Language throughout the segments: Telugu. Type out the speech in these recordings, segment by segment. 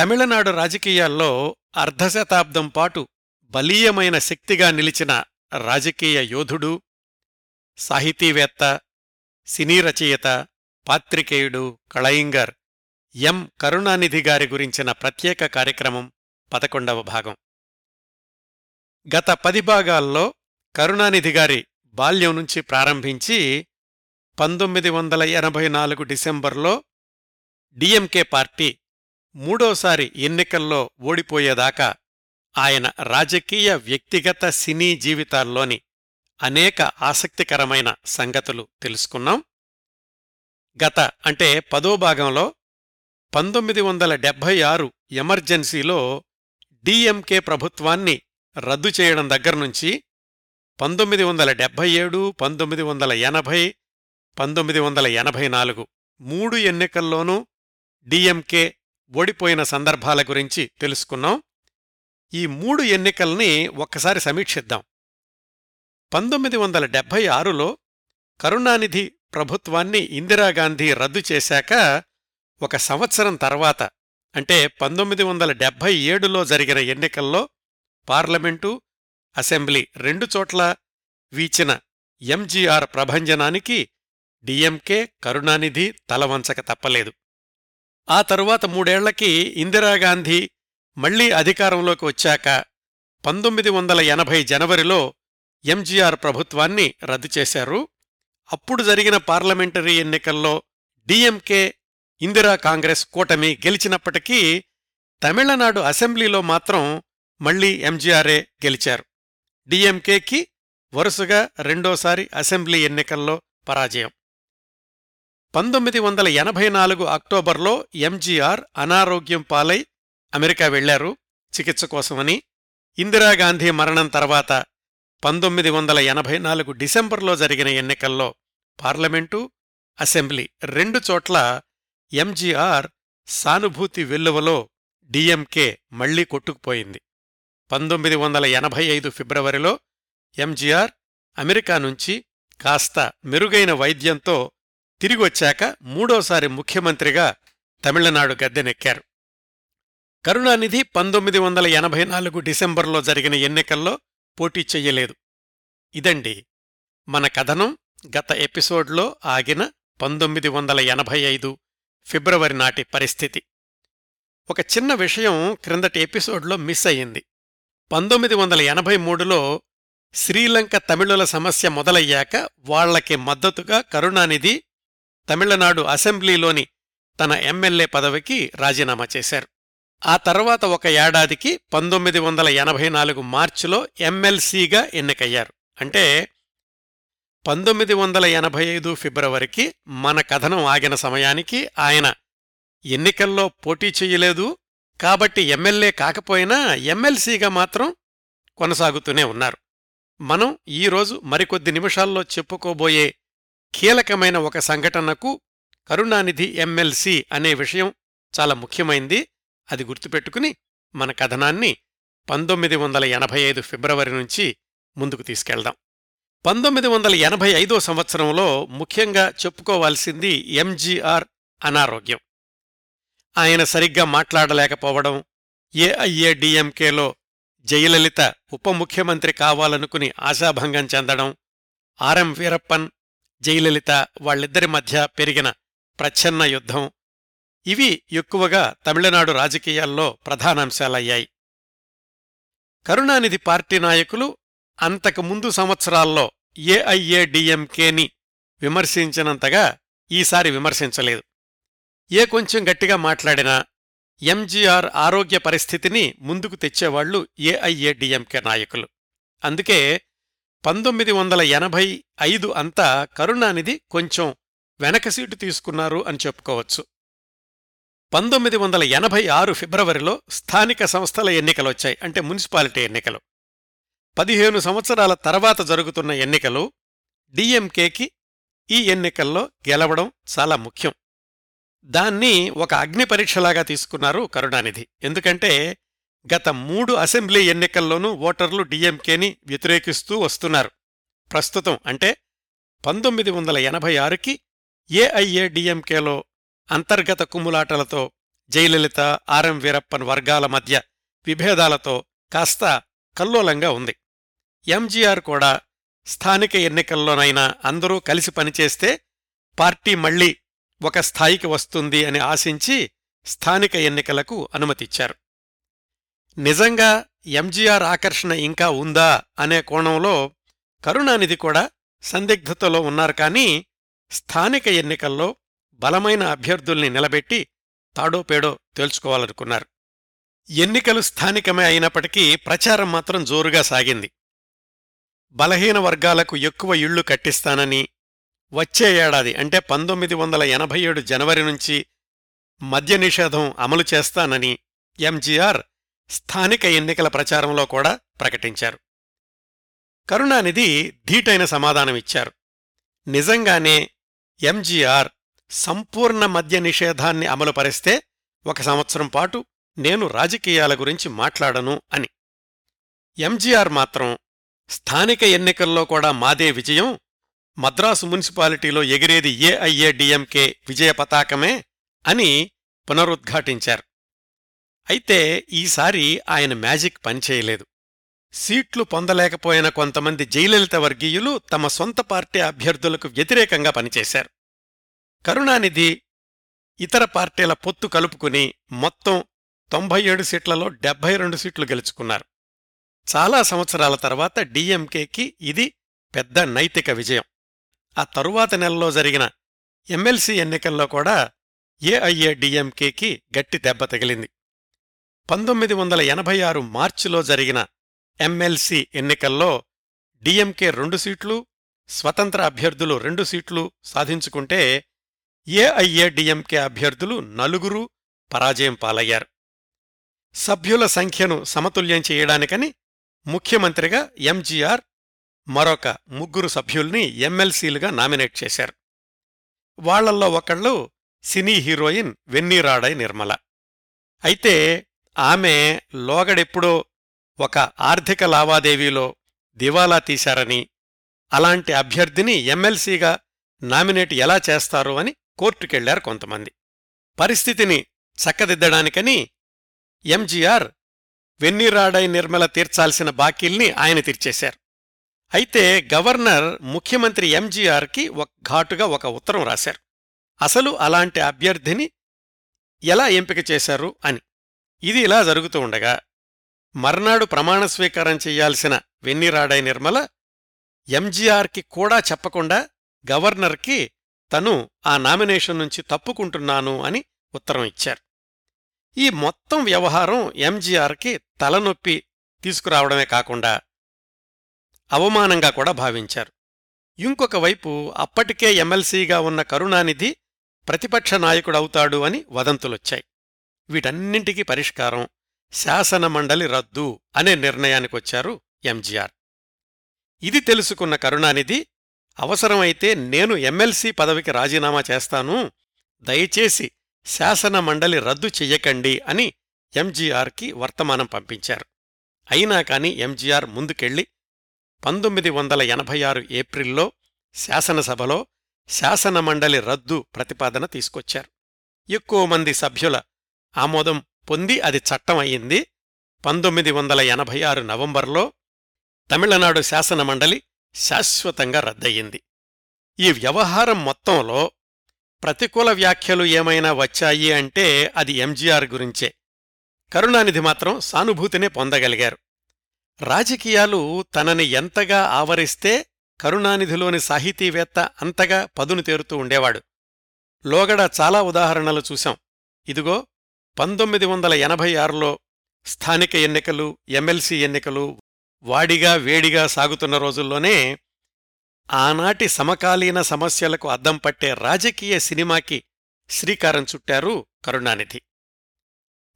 తమిళనాడు రాజకీయాల్లో అర్ధశతాబ్దం పాటు బలీయమైన శక్తిగా నిలిచిన రాజకీయ యోధుడు సాహితీవేత్త సినీ రచయిత పాత్రికేయుడు కళయింగర్ ఎం. కరుణానిధి గారి గురించిన ప్రత్యేక కార్యక్రమం పదకొండవ భాగం. గత పది భాగాల్లో కరుణానిధి గారి బాల్యం నుంచి ప్రారంభించి పంతొమ్మిది వందల ఎనభై నాలుగు డిసెంబర్లో డిఎంకే పార్టీ మూడోసారి ఎన్నికల్లో ఓడిపోయేదాకా ఆయన రాజకీయ వ్యక్తిగత సినీ జీవితాల్లోని అనేక ఆసక్తికరమైన సంగతులు తెలుసుకున్నాం. గత అంటే పదో భాగంలో పంతొమ్మిది వందల డెబ్భై ఆరు ఎమర్జెన్సీలో డిఎంకే ప్రభుత్వాన్ని రద్దు చేయడం దగ్గర్నుంచి పంతొమ్మిది వందల డెబ్భై ఏడు పంతొమ్మిది వందల ఎనభై పంతొమ్మిది వందల ఎనభై నాలుగు మూడు ఎన్నికల్లోనూ డిఎంకే ఓడిపోయిన సందర్భాల గురించి తెలుసుకున్నాం. ఈ మూడు ఎన్నికల్ని ఒక్కసారి సమీక్షిద్దాం. పంతొమ్మిది వందల డెబ్భై ఆరులో కరుణానిధి ప్రభుత్వాన్ని ఇందిరాగాంధీ రద్దు చేశాక ఒక సంవత్సరం తర్వాత అంటే పంతొమ్మిది వందల డెబ్భై ఏడులో జరిగిన ఎన్నికల్లో పార్లమెంటు అసెంబ్లీ రెండు చోట్ల వీచిన ఎంజీఆర్ ప్రభంజనానికి డిఎంకే కరుణానిధి తలవంచక తప్పలేదు. ఆ తరువాత మూడేళ్ళకి ఇందిరాగాంధీ మళ్ళీ అధికారంలోకి వచ్చాక పంతొమ్మిది వందల ఎనభై జనవరిలో ఎంజీఆర్ ప్రభుత్వాన్ని రద్దు చేశారు. అప్పుడు జరిగిన పార్లమెంటరీ ఎన్నికల్లో డిఎంకే ఇందిరా కాంగ్రెస్ కూటమి గెలిచినప్పటికీ తమిళనాడు అసెంబ్లీలో మాత్రం మళ్ళీ ఎంజీఆర్ఏ గెలిచారు. డిఎంకేకి వరుసగా రెండోసారి అసెంబ్లీ ఎన్నికల్లో పరాజయం. పంతొమ్మిది వందల ఎనభై నాలుగు అక్టోబర్లో ఎంజీఆర్ అనారోగ్యం పాలై అమెరికా వెళ్ళారు చికిత్స కోసమని. ఇందిరాగాంధీ మరణం తర్వాత పంతొమ్మిది వందల ఎనభై నాలుగు డిసెంబర్లో జరిగిన ఎన్నికల్లో పార్లమెంటు అసెంబ్లీ రెండు చోట్ల ఎంజీఆర్ సానుభూతి వెల్లువలో డిఎంకే మళ్ళీ కొట్టుకుపోయింది. పంతొమ్మిది వందల ఎనభై ఐదు ఫిబ్రవరిలో ఎంజీఆర్ అమెరికా నుంచి కాస్త మెరుగైన వైద్యంతో తిరిగొచ్చాక మూడోసారి ముఖ్యమంత్రిగా తమిళనాడు గద్దెనెక్కారు. కరుణానిధి పంతొమ్మిది వందల ఎనభై నాలుగు డిసెంబర్లో జరిగిన ఎన్నికల్లో పోటీ చెయ్యలేదు. ఇదండి మన కథనం. గత ఎపిసోడ్లో ఆగిన పంతొమ్మిది వందల ఎనభై ఐదు ఫిబ్రవరి నాటి పరిస్థితి. ఒక చిన్న విషయం క్రిందటి ఎపిసోడ్లో మిస్ అయ్యింది. పంతొమ్మిది వందల ఎనభై మూడులో శ్రీలంక తమిళుల సమస్య మొదలయ్యాక వాళ్ళకి మద్దతుగా కరుణానిధి తమిళనాడు అసెంబ్లీలోని తన ఎమ్మెల్యే పదవికి రాజీనామా చేశారు. ఆ తర్వాత ఒక ఏడాదికి పంతొమ్మిది వందల ఎనభై నాలుగు మార్చిలో ఎమ్మెల్సీగా ఎన్నికయ్యారు. అంటే పంతొమ్మిది వందల ఎనభై ఐదు ఫిబ్రవరికి మన కథనం ఆగిన సమయానికి ఆయన ఎన్నికల్లో పోటీ చెయ్యలేదు కాబట్టి ఎమ్మెల్యే కాకపోయినా ఎమ్మెల్సీగా మాత్రం కొనసాగుతూనే ఉన్నారు. మనం ఈరోజు మరికొద్ది నిమిషాల్లో చెప్పుకోబోయే కీలకమైన ఒక సంఘటనకు కరుణానిధి ఎమ్మెల్సీ అనే విషయం చాలా ముఖ్యమైంది. అది గుర్తుపెట్టుకుని మన కథనాన్ని పంతొమ్మిది వందల ఎనభై ఐదు ఫిబ్రవరి నుంచి ముందుకు తీసుకెళ్దాం. పంతొమ్మిది వందల ఎనభై ఐదో సంవత్సరంలో ముఖ్యంగా చెప్పుకోవాల్సింది ఎంజీఆర్ అనారోగ్యం. ఆయన సరిగ్గా మాట్లాడలేకపోవడం ఏఐఏడిఎంకేలో జయలలిత ఉప ముఖ్యమంత్రి కావాలనుకుని ఆశాభంగం చెందడం ఆర్ఎం వీరప్పన్ జయలలిత వాళ్ళిద్దరి మధ్య పెరిగిన ప్రచ్ఛన్న యుద్ధం. ఇవి ఎక్కువగా తమిళనాడు రాజకీయాల్లో ప్రధానాంశాలయ్యాయి కరుణానిధి పార్టీ నాయకులు అంతకు ముందు సంవత్సరాల్లో ఏఐఏడిఎంకేని విమర్శించినంతగా ఈసారి విమర్శించలేదు. ఏ కొంచెం గట్టిగా మాట్లాడినా ఎంజీఆర్ ఆరోగ్య పరిస్థితిని ముందుకు తెచ్చేవాళ్ళు ఏఐఏడిఎంకే నాయకులు. అందుకే పంతొమ్మిది వందల ఎనభై ఐదు అంతా కరుణానిధి కొంచెం వెనక సీటు తీసుకున్నారు అని చెప్పుకోవచ్చు. పంతొమ్మిది వందల ఎనభై ఆరు ఫిబ్రవరిలో స్థానిక సంస్థల ఎన్నికలొచ్చాయి అంటే మున్సిపాలిటీ ఎన్నికలు. పదిహేను సంవత్సరాల తర్వాత జరుగుతున్న ఎన్నికలు డిఎంకేకి ఈ ఎన్నికల్లో గెలవడం చాలా ముఖ్యం. దాన్ని ఒక అగ్ని పరీక్షలాగా తీసుకున్నారు కరుణానిధి. ఎందుకంటే గత మూడు అసెంబ్లీ ఎన్నికల్లోనూ ఓటర్లు డిఎంకేని వ్యతిరేకిస్తూ వస్తున్నారు. ప్రస్తుతం అంటే పంతొమ్మిది వందల ఎనభై ఆరుకి ఏఐఏ ఏఐఏడిఎంకేలో అంతర్గత కుమ్ములాటలతో జయలలిత ఆర్ఎం వీరప్పన్ వర్గాల మధ్య విభేదాలతో కాస్త కల్లోలంగా ఉంది. ఎంజీఆర్ కూడా స్థానిక ఎన్నికల్లోనైనా అందరూ కలిసి పనిచేస్తే పార్టీ మళ్ళీ ఒక స్థాయికి వస్తుంది అని ఆశించి స్థానిక ఎన్నికలకు అనుమతిచ్చారు. నిజంగా ఎంజీఆర్ ఆకర్షణ ఇంకా ఉందా అనే కోణంలో కరుణానిధి కూడా సందిగ్ధతలో ఉన్నారు కానీ స్థానిక ఎన్నికల్లో బలమైన అభ్యర్థుల్ని నిలబెట్టి తాడోపేడో తేల్చుకోవాలనుకున్నారు. ఎన్నికలు స్థానికమే అయినప్పటికీ ప్రచారం మాత్రం జోరుగా సాగింది. బలహీన వర్గాలకు ఎక్కువ ఇళ్ళు కట్టిస్తానని వచ్చే ఏడాది అంటే పంతొమ్మిది వందల ఎనభై ఏడు జనవరి నుంచి మద్య నిషేధం అమలు చేస్తానని ఎంజీఆర్ స్థానిక ఎన్నికల ప్రచారంలో కూడా ప్రకటించారు. కరుణానిధి ధీటైన సమాధానమిచ్చారు నిజంగానే ఎంజీఆర్ సంపూర్ణ మద్య నిషేధాన్ని అమలుపరిస్తే ఒక సంవత్సరం పాటు నేను రాజకీయాల గురించి మాట్లాడను అని. ఎంజీఆర్ మాత్రం స్థానిక ఎన్నికల్లో కూడా మాదే విజయం మద్రాసు మున్సిపాలిటీలో ఎగిరేది ఏఐఏడిఎంకే విజయ పతాకమే అని పునరుద్ఘాటించారు. అయితే ఈసారి ఆయన మ్యాజిక్ పనిచేయలేదు సీట్లు పొందలేకపోయిన కొంతమంది జయలలిత వర్గీయులు తమ సొంత పార్టీ అభ్యర్థులకు వ్యతిరేకంగా పనిచేశారు. కరుణానిధి ఇతర పార్టీల పొత్తు కలుపుకుని మొత్తం తొంభై ఏడు సీట్లలో డెబ్బై రెండు సీట్లు గెలుచుకున్నారు. చాలా సంవత్సరాల తర్వాత డిఎంకేకి ఇది పెద్ద నైతిక విజయం. ఆ తరువాత నెలలో జరిగిన ఎమ్మెల్సీ ఎన్నికల్లో కూడా ఏఐఏ డిఎంకేకి గట్టి దెబ్బ తగిలింది. పంతొమ్మిది వందల ఎనభై ఆరు మార్చిలో జరిగిన ఎమ్మెల్సీ ఎన్నికల్లో డిఎంకే రెండు సీట్లు స్వతంత్ర అభ్యర్థులు రెండు సీట్లు సాధించుకుంటే ఏఐఏడిఎంకే అభ్యర్థులు నలుగురు పరాజయం పాలయ్యారు. సభ్యుల సంఖ్యను సమతుల్యం చేయడానికని ముఖ్యమంత్రిగా ఎంజీఆర్ మరొక ముగ్గురు సభ్యుల్ని ఎమ్మెల్సీలుగా నామినేట్ చేశారు. వాళ్ళల్లో ఒకళ్ళు సినీ హీరోయిన్ వెన్నీరాడై నిర్మల. అయితే ఆమె లోగడెప్పుడో ఒక ఆర్థిక లావాదేవీలో దివాలా తీశారని అలాంటి అభ్యర్థిని ఎమ్మెల్సీగా నామినేట్ ఎలా చేస్తారు అని కోర్టుకెళ్ళారు కొంతమంది. పరిస్థితిని చక్కదిద్దడానికని ఎంజీఆర్ వెన్నీరాడై నిర్మల తీర్చాల్సిన బాకీల్ని ఆయన తీర్చేశారు. అయితే గవర్నర్ ముఖ్యమంత్రి ఎంజీఆర్కి ఒక ఘాటుగా ఒక ఉత్తరం రాశారు. అసలు అలాంటి అభ్యర్థిని ఎలా ఎంపిక చేశారు అని. ఇది ఇలా జరుగుతూ ఉండగా మర్నాడు ప్రమాణ స్వీకారం చెయ్యాల్సిన వెన్నిరాడై నిర్మల ఎంజీఆర్కి కూడా చెప్పకుండా గవర్నర్కి తను ఆ నామినేషన్ నుంచి తప్పుకుంటున్నాను అని ఉత్తరం ఇచ్చారు. ఈ మొత్తం వ్యవహారం ఎంజీఆర్కి తలనొప్పి తీసుకురావడమే కాకుండా అవమానంగా కూడా భావించారు. ఇంకొక వైపు అప్పటికే ఎమ్మెల్సీగా ఉన్న కరుణానిధి ప్రతిపక్ష నాయకుడవుతాడు అని వదంతులొచ్చాయి. వీటన్నింటికీ పరిష్కారం శాసనమండలి రద్దు అనే నిర్ణయానికొచ్చారు ఎంజీఆర్. ఇది తెలుసుకున్న కరుణానిధి అవసరమైతే నేను ఎమ్మెల్సీ పదవికి రాజీనామా చేస్తాను. దయచేసి శాసనమండలి రద్దు చెయ్యకండి అని ఎంజీఆర్కి వర్తమానం పంపించారు. అయినా కాని ఎంజీఆర్ ముందుకెళ్ళి పంతొమ్మిది వందల ఎనభై ఆరు ఏప్రిల్లో శాసనసభలో శాసనమండలి రద్దు ప్రతిపాదన తీసుకొచ్చారు. ఎక్కువ మంది సభ్యుల ఆమోదం పొంది అది చట్టం అయింది పంతొమ్మిది వందల ఎనభై ఆరు నవంబర్లో తమిళనాడు శాసనమండలి శాశ్వతంగా రద్దయింది ఈ వ్యవహారం మొత్తంలో ప్రతికూల వ్యాఖ్యలు ఏమైనా వచ్చాయి అంటే అది ఎంజీఆర్ గురించే. కరుణానిధి మాత్రం సానుభూతినే పొందగలిగారు. రాజకీయాలు తనని ఎంతగా ఆవరిస్తే కరుణానిధిలోని సాహితీవేత్త అంతగా పదును తేరుతూ ఉండేవాడు. లోగడ చాలా ఉదాహరణలు చూశాం. ఇదిగో పంతొమ్మిది వందల ఎనభై ఆరులో స్థానిక ఎన్నికలు ఎమ్మెల్సీ ఎన్నికలు వాడిగా వేడిగా సాగుతున్న రోజుల్లోనే ఆనాటి సమకాలీన సమస్యలకు అద్దం పట్టే రాజకీయ సినిమాకి శ్రీకారం చుట్టారు కరుణానిధి.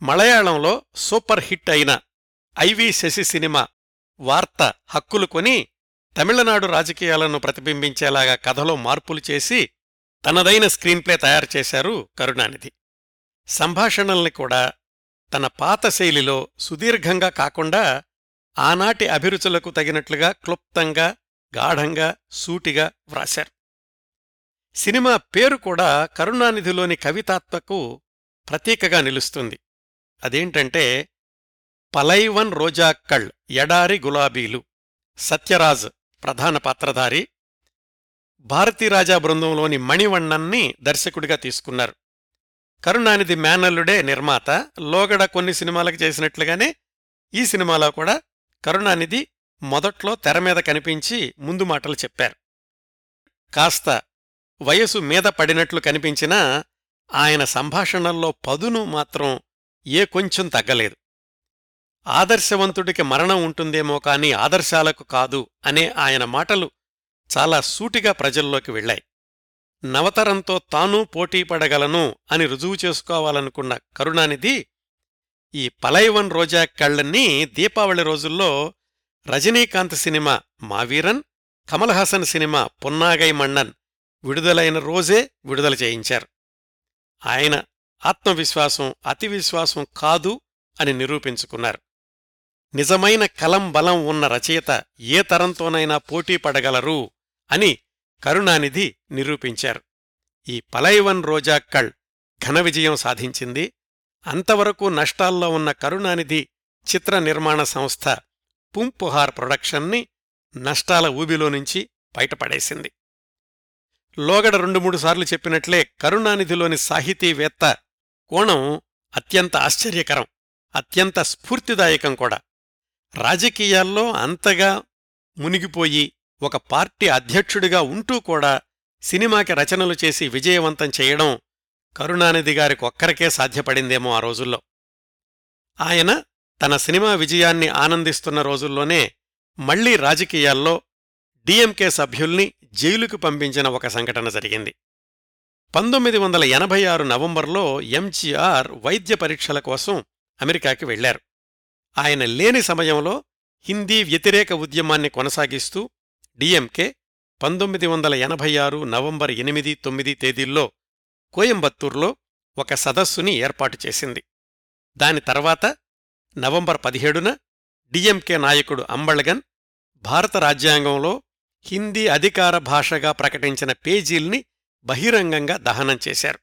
మలయాళంలో సూపర్ హిట్ అయిన ఐవి శశి సినిమా వార్త హక్కులు కొని తమిళనాడు రాజకీయాలను ప్రతిబింబించేలాగా కథలో మార్పులు చేసి తనదైన స్క్రీన్ప్లే తయారు చేశారు కరుణానిధి. సంభాషణల్ని కూడా తన పాత శైలిలో సుదీర్ఘంగా కాకుండా ఆనాటి అభిరుచులకు తగినట్లుగా క్లుప్తంగా గాఢంగా సూటిగా వ్రాశారు. సినిమా పేరు కూడా కరుణానిధిలోని కవితాత్మకు ప్రతీకగా నిలుస్తుంది. అదేంటంటే పలైవన్ రోజాక్కళ్ ఎడారి గులాబీలు సత్యరాజ్ ప్రధాన పాత్రధారి భారతీరాజా బృందంలోని మణివణ్ణన్ని దర్శకుడిగా తీసుకున్నారు. కరుణానిధి మేనల్లుడే నిర్మాత. లోగడ కొన్ని సినిమాలకు చేసినట్లుగానే ఈ సినిమాలో కూడా కరుణానిధి మొదట్లో తెర మీద కనిపించి ముందు మాటలు చెప్పారు. కాస్త వయసు మీద పడినట్లు కనిపించినా ఆయన సంభాషణల్లో పదును మాత్రం ఏ కొంచెం తగ్గలేదు. ఆదర్శవంతుడికి మరణం ఉంటుందేమో కాని ఆదర్శాలకు కాదు అనే ఆయన మాటలు చాలా సూటిగా ప్రజల్లోకి వెళ్ళాయి. నవతరంతో తానూ పోటీ పడగలను అని రుజువు చేసుకోవాలనుకున్న కరుణానిధి ఈ పలైవన్ రోజా కళ్ళన్నీ దీపావళి రోజుల్లో రజనీకాంత్ సినిమా మావీరన్ కమల్ హాసన్ సినిమా పొన్నాగై మన్నన్ విడుదలైన రోజే విడుదల చేయించారు. ఆయన ఆత్మవిశ్వాసం అతి విశ్వాసం కాదు అని నిరూపించుకున్నారు. నిజమైన కలం బలం ఉన్న రచయిత ఏ తరంతోనైనా పోటీ పడగలరు అని కరుణానిధి నిరూపించారు. ఈ పలైవన్ రోజాక్కళ్ ఘన విజయం సాధించింది. అంతవరకు నష్టాల్లో ఉన్న కరుణానిధి చిత్ర నిర్మాణ సంస్థ పుంపుహార్ ప్రొడక్షన్ని నష్టాల ఊబిలో నుంచి బయటపడేసింది. లోగడ రెండు మూడు సార్లు చెప్పినట్లే కరుణానిధిలోని సాహితీవేత్త కోణం అత్యంత ఆశ్చర్యకరం అత్యంత స్ఫూర్తిదాయకం కూడా. రాజకీయాల్లో అంతగా మునిగిపోయి ఒక పార్టీ అధ్యక్షుడిగా ఉంటూ కూడా సినిమాకి రచనలు చేసి విజయవంతం చేయడం కరుణానిధి గారికొక్కరికే సాధ్యపడిందేమో ఆ రోజుల్లో. ఆయన తన సినిమా విజయాన్ని ఆనందిస్తున్న రోజుల్లోనే మళ్ళీ రాజకీయాల్లో డిఎంకే సభ్యుల్ని జైలుకు పంపించిన ఒక సంఘటన జరిగింది. పంతొమ్మిది వందల ఎనభై ఆరు నవంబర్లో ఎంజీఆర్ వైద్య పరీక్షల కోసం అమెరికాకి వెళ్ళారు ఆయన లేని సమయంలో హిందీ వ్యతిరేక ఉద్యమాన్ని కొనసాగిస్తూ డిఎంకే పంతొమ్మిది వందల ఎనభై ఆరు నవంబర్ ఎనిమిది తొమ్మిది తేదీల్లో కోయంబత్తూర్లో ఒక సదస్సుని ఏర్పాటు చేసింది. దాని తర్వాత నవంబర్ పదిహేడున డిఎంకే నాయకుడు అంబళగన్ భారత రాజ్యాంగంలో హిందీ అధికార భాషగా ప్రకటించిన పేజీల్ని బహిరంగంగా దహనం చేశారు.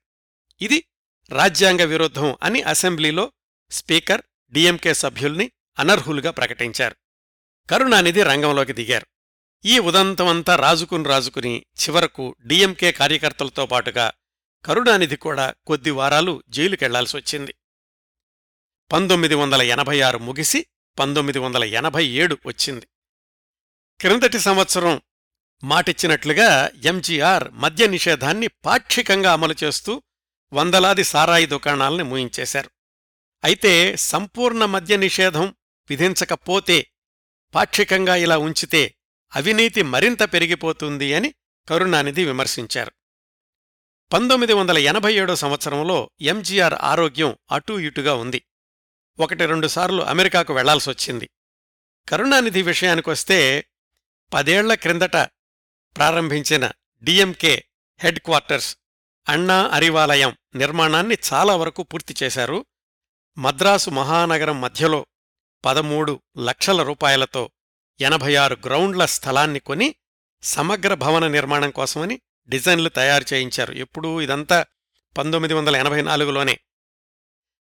ఇది రాజ్యాంగ విరుద్ధం అని అసెంబ్లీలో స్పీకర్ డిఎంకే సభ్యుల్ని అనర్హులుగా ప్రకటించారు. కరుణానిధి రంగంలోకి దిగారు. ఈ ఉదంతమంతా రాజుకుని రాజుకుని చివరకు డిఎంకే కార్యకర్తలతో పాటుగా కరుణానిధి కూడా కొద్ది వారాలు జైలుకెళ్ళాల్సి వచ్చింది. పంతొమ్మిది వందల ఎనభై ఆరు ముగిసి పంతొమ్మిది వందల ఎనభై ఏడు వచ్చింది. క్రిందటి సంవత్సరం మాటిచ్చినట్లుగా ఎంజీఆర్ మద్య నిషేధాన్ని పాక్షికంగా అమలు చేస్తూ వందలాది సారాయి దుకాణాల్ని మూయించేశారు. అయితే సంపూర్ణ మద్య నిషేధం విధించకపోతే పాక్షికంగా ఇలా ఉంచితే అవినీతి మరింత పెరిగిపోతుంది అని కరుణానిధి విమర్శించారు. పంతొమ్మిది వందల ఎనభై ఏడో సంవత్సరంలో ఎంజీఆర్ ఆరోగ్యం అటూ ఇటుగా ఉంది. ఒకటి రెండుసార్లు అమెరికాకు వెళ్ళాల్సొచ్చింది కరుణానిధి విషయానికొస్తే పదేళ్ళ క్రిందట ప్రారంభించిన డిఎంకే హెడ్ క్వార్టర్స్ అన్నా అరివాలయం నిర్మాణాన్ని చాలా వరకు పూర్తి చేశారు. మద్రాసు మహానగరం మధ్యలో పదమూడు లక్షల రూపాయలతో ఎనభై ఆరు గ్రౌండ్ల స్థలాన్ని కొని సమగ్ర భవన నిర్మాణం కోసమని డిజైన్లు తయారు చేయించారు. ఎప్పుడూ ఇదంతా పంతొమ్మిది వందల ఎనభై నాలుగులోనే.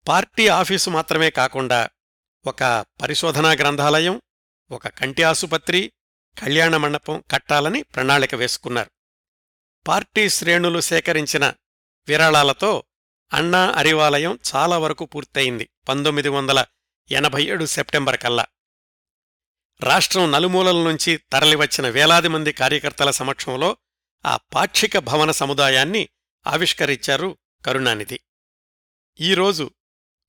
పార్టీ ఆఫీసు మాత్రమే కాకుండా ఒక పరిశోధనా గ్రంథాలయం ఒక కంటి ఆసుపత్రి కళ్యాణ మండపం కట్టాలని ప్రణాళిక వేసుకున్నారు. పార్టీ శ్రేణులు సేకరించిన విరాళాలతో అన్నా అరివాలయం చాలా వరకు పూర్తయింది. పంతొమ్మిది వందల ఎనభై ఏడు సెప్టెంబర్ కల్లా. రాష్ట్రం నలుమూలల నుంచి తరలివచ్చిన వేలాది మంది కార్యకర్తల సమక్షంలో ఆ పాక్షిక భవన సముదాయాన్ని ఆవిష్కరించారు కరుణానిధి. ఈరోజు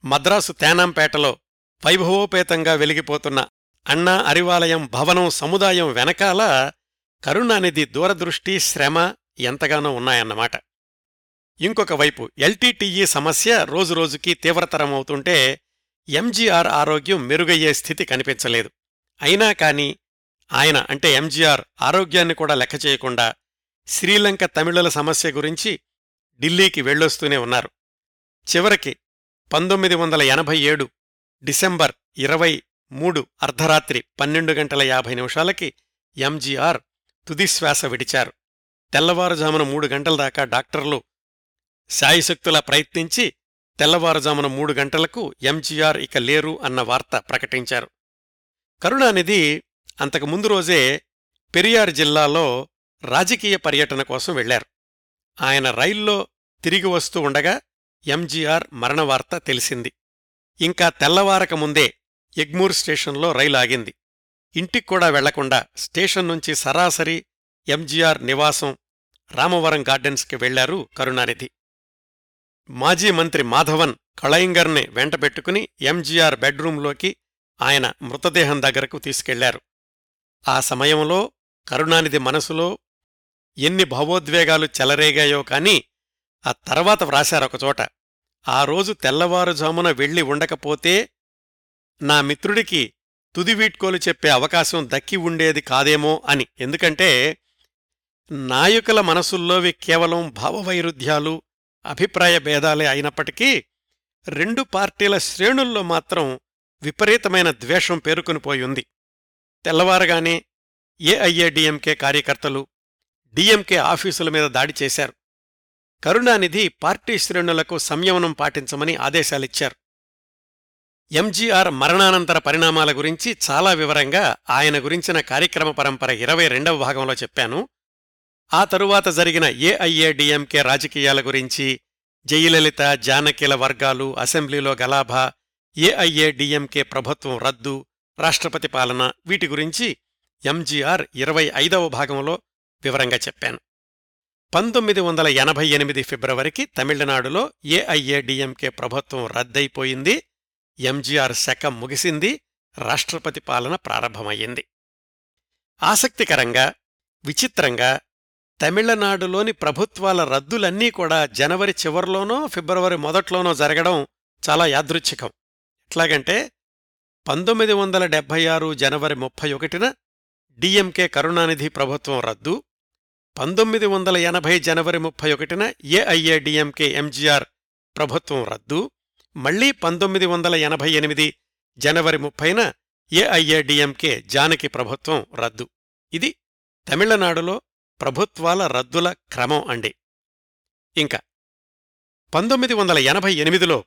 మద్రాసు తేనాంపేటలో వైభవోపేతంగా వెలిగిపోతున్న అన్నా అరివాలయం భవనం సముదాయం వెనకాల కరుణానిధి దూరదృష్టి శ్రమ ఎంతగానో ఉన్నాయన్నమాట. ఇంకొక వైపు ఎల్టీటీఈ సమస్య రోజురోజుకీ తీవ్రతరమవుతుంటే ఎంజీఆర్ ఆరోగ్యం మెరుగయ్యే స్థితి కనిపించలేదు. అయినా కాని ఆయన అంటే ఎంజీఆర్ ఆరోగ్యాన్ని కూడా లెక్క చేయకుండా శ్రీలంక తమిళుల సమస్య గురించి ఢిల్లీకి వెళ్ళొస్తూనే ఉన్నారు. చివరికి పంతొమ్మిది వందల ఎనభై ఏడు డిసెంబర్ ఇరవై మూడు అర్ధరాత్రి పన్నెండు గంటల యాభై నిమిషాలకి ఎంజీఆర్ తుదిశ్వాస విడిచారు. తెల్లవారుజామున మూడు గంటల దాకా డాక్టర్లు శాయశక్తులా ప్రయత్నించి తెల్లవారుజామున మూడు గంటలకు ఎంజీఆర్ ఇక లేరు అన్న వార్త ప్రకటించారు. కరుణానిధి అంతకు ముందు రోజే పెరియార్ జిల్లాలో రాజకీయ పర్యటన కోసం వెళ్ళారు. ఆయన రైల్లో తిరిగి వస్తూ ఉండగా ఎంజీఆర్ మరణవార్త తెలిసింది. ఇంకా తెల్లవారక ముందే ఎగ్మూర్ స్టేషన్లో రైలు ఆగింది. ఇంటికి కూడా వెళ్ళకుండా స్టేషన్ నుంచి సరాసరి ఎంజీఆర్ నివాసం రామవరం గార్డెన్స్కి వెళ్ళారు కరుణానిధి. మాజీ మంత్రి మాధవన్ కళయింగర్ని వెంటబెట్టుకుని ఎంజీఆర్ బెడ్రూంలోకి ఆయన మృతదేహం దగ్గరకు తీసుకెళ్ళారు. ఆ సమయంలో కరుణానిధి మనసులో ఎన్ని భావోద్వేగాలు చెలరేగాయో కాని ఆ తర్వాత వ్రాశారొకచోట ఆ రోజు తెల్లవారుజామున వెళ్ళి ఉండకపోతే నా మిత్రుడికి తుది వీడ్కోలు చెప్పే అవకాశం దక్కి ఉండేది కాదేమో అని. ఎందుకంటే నాయకుల మనసుల్లోవి కేవలం భావవైరుధ్యాలు అభిప్రాయ భేదాలే అయినప్పటికీ రెండు పార్టీల శ్రేణుల్లో మాత్రం విపరీతమైన ద్వేషం పేరుకునిపోయింది తెల్లవారగానే ఏఐఏడిఎంకే కార్యకర్తలు డిఎంకే ఆఫీసుల మీద దాడి చేశారు. కరుణానిధి పార్టీ శ్రేణులకు సంయమనం పాటించమని ఆదేశాలిచ్చారు. ఎంజీఆర్ మరణానంతర పరిణామాల గురించి చాలా వివరంగా ఆయన గురించిన కార్యక్రమ పరంపర ఇరవై రెండవ భాగంలో చెప్పాను. ఆ తరువాత జరిగిన ఏఐఏడిఎంకే రాజకీయాల గురించి జయలలిత జానకిల వర్గాలు అసెంబ్లీలో గలాభా ఏఐఏడిఎంకే ప్రభుత్వం రద్దు రాష్ట్రపతి పాలన వీటి గురించి ఎంజీఆర్ ఇరవై ఐదవ భాగంలో వివరంగా చెప్పాను. పంతొమ్మిది వందల ఎనభై ఎనిమిది ఫిబ్రవరికి తమిళనాడులో ఏఐఏడిఎంకే ప్రభుత్వం రద్దయిపోయింది ఎంజీఆర్ శకం ముగిసింది రాష్ట్రపతి పాలన ప్రారంభమయ్యింది. ఆసక్తికరంగా విచిత్రంగా తమిళనాడులోని ప్రభుత్వాల రద్దులన్నీ కూడా జనవరి చివర్లోనో ఫిబ్రవరి మొదట్లోనో జరగడం చాలా యాదృచ్ఛికం. ఎట్లాగంటే పంతొమ్మిది వందల డెబ్బై ఆరు జనవరి ముప్పై ఒకటిన డిఎంకే కరుణానిధి ప్రభుత్వం రద్దు పంతొమ్మిది వందల ఎనభై జనవరి ముప్పై ఒకటిన ఏఐఏడిఎంకే ఎంజీఆర్ ప్రభుత్వం రద్దు మళ్ళీ పంతొమ్మిది వందల ఎనభై ఎనిమిది జనవరి ముప్పైన ఏఐఏడిఎంకే జానకి ప్రభుత్వం రద్దు. ఇది తమిళనాడులో ప్రభుత్వాల రద్దుల క్రమం అండి. ఇంకా పంతొమ్మిది వందల ఎనభై ఎనిమిదిలో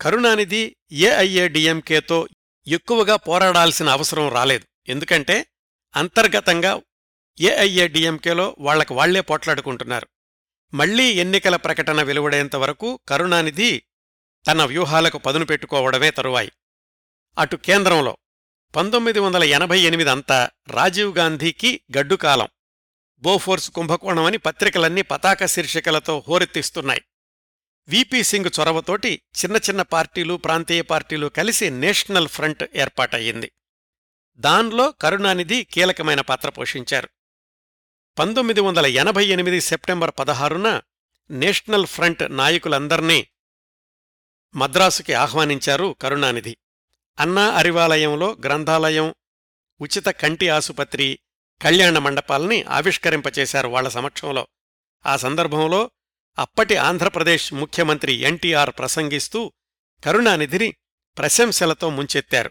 కరుణానిధి ఏఐఏడిఎంకేతో ఎక్కువగా పోరాడాల్సిన అవసరం రాలేదు. ఎందుకంటే అంతర్గతంగా ఏఐఏడిఎంకేలో వాళ్ళకు వాళ్ళే పోట్లాడుకుంటున్నారు. మళ్ళీ ఎన్నికల ప్రకటన వెలువడేంత వరకు కరుణానిధి తన వ్యూహాలకు పదును పెట్టుకోవడమే తరువాయి. అటు కేంద్రంలో పంతొమ్మిది వందల ఎనభై ఎనిమిది అంతా రాజీవ్ గాంధీకి గడ్డుకాలం. బోఫోర్స్ కుంభకోణమని పత్రికలన్నీ పతాక శీర్షికలతో హోరెత్తిస్తున్నాయి. విపి సింగ్ చొరవతోటి చిన్న చిన్న పార్టీలు ప్రాంతీయ పార్టీలు కలిసి నేషనల్ ఫ్రంట్ ఏర్పాటయ్యింది. దాన్లో కరుణానిధి కీలకమైన పాత్ర పోషించారు. పంతొమ్మిది వందల ఎనభై ఎనిమిది సెప్టెంబర్ పదహారున నేషనల్ ఫ్రంట్ నాయకులందర్నీ మద్రాసుకి ఆహ్వానించారు కరుణానిధి. అన్నా అరివాలయంలో గ్రంథాలయం ఉచిత కంటి ఆసుపత్రి కళ్యాణ మండపాల్ని ఆవిష్కరింపచేశారు వాళ్ళ సమక్షంలో. ఆ సందర్భంలో అప్పటి ఆంధ్రప్రదేశ్ ముఖ్యమంత్రి ఎన్టీఆర్ ప్రసంగిస్తూ కరుణానిధిని ప్రశంసలతో ముంచెత్తారు.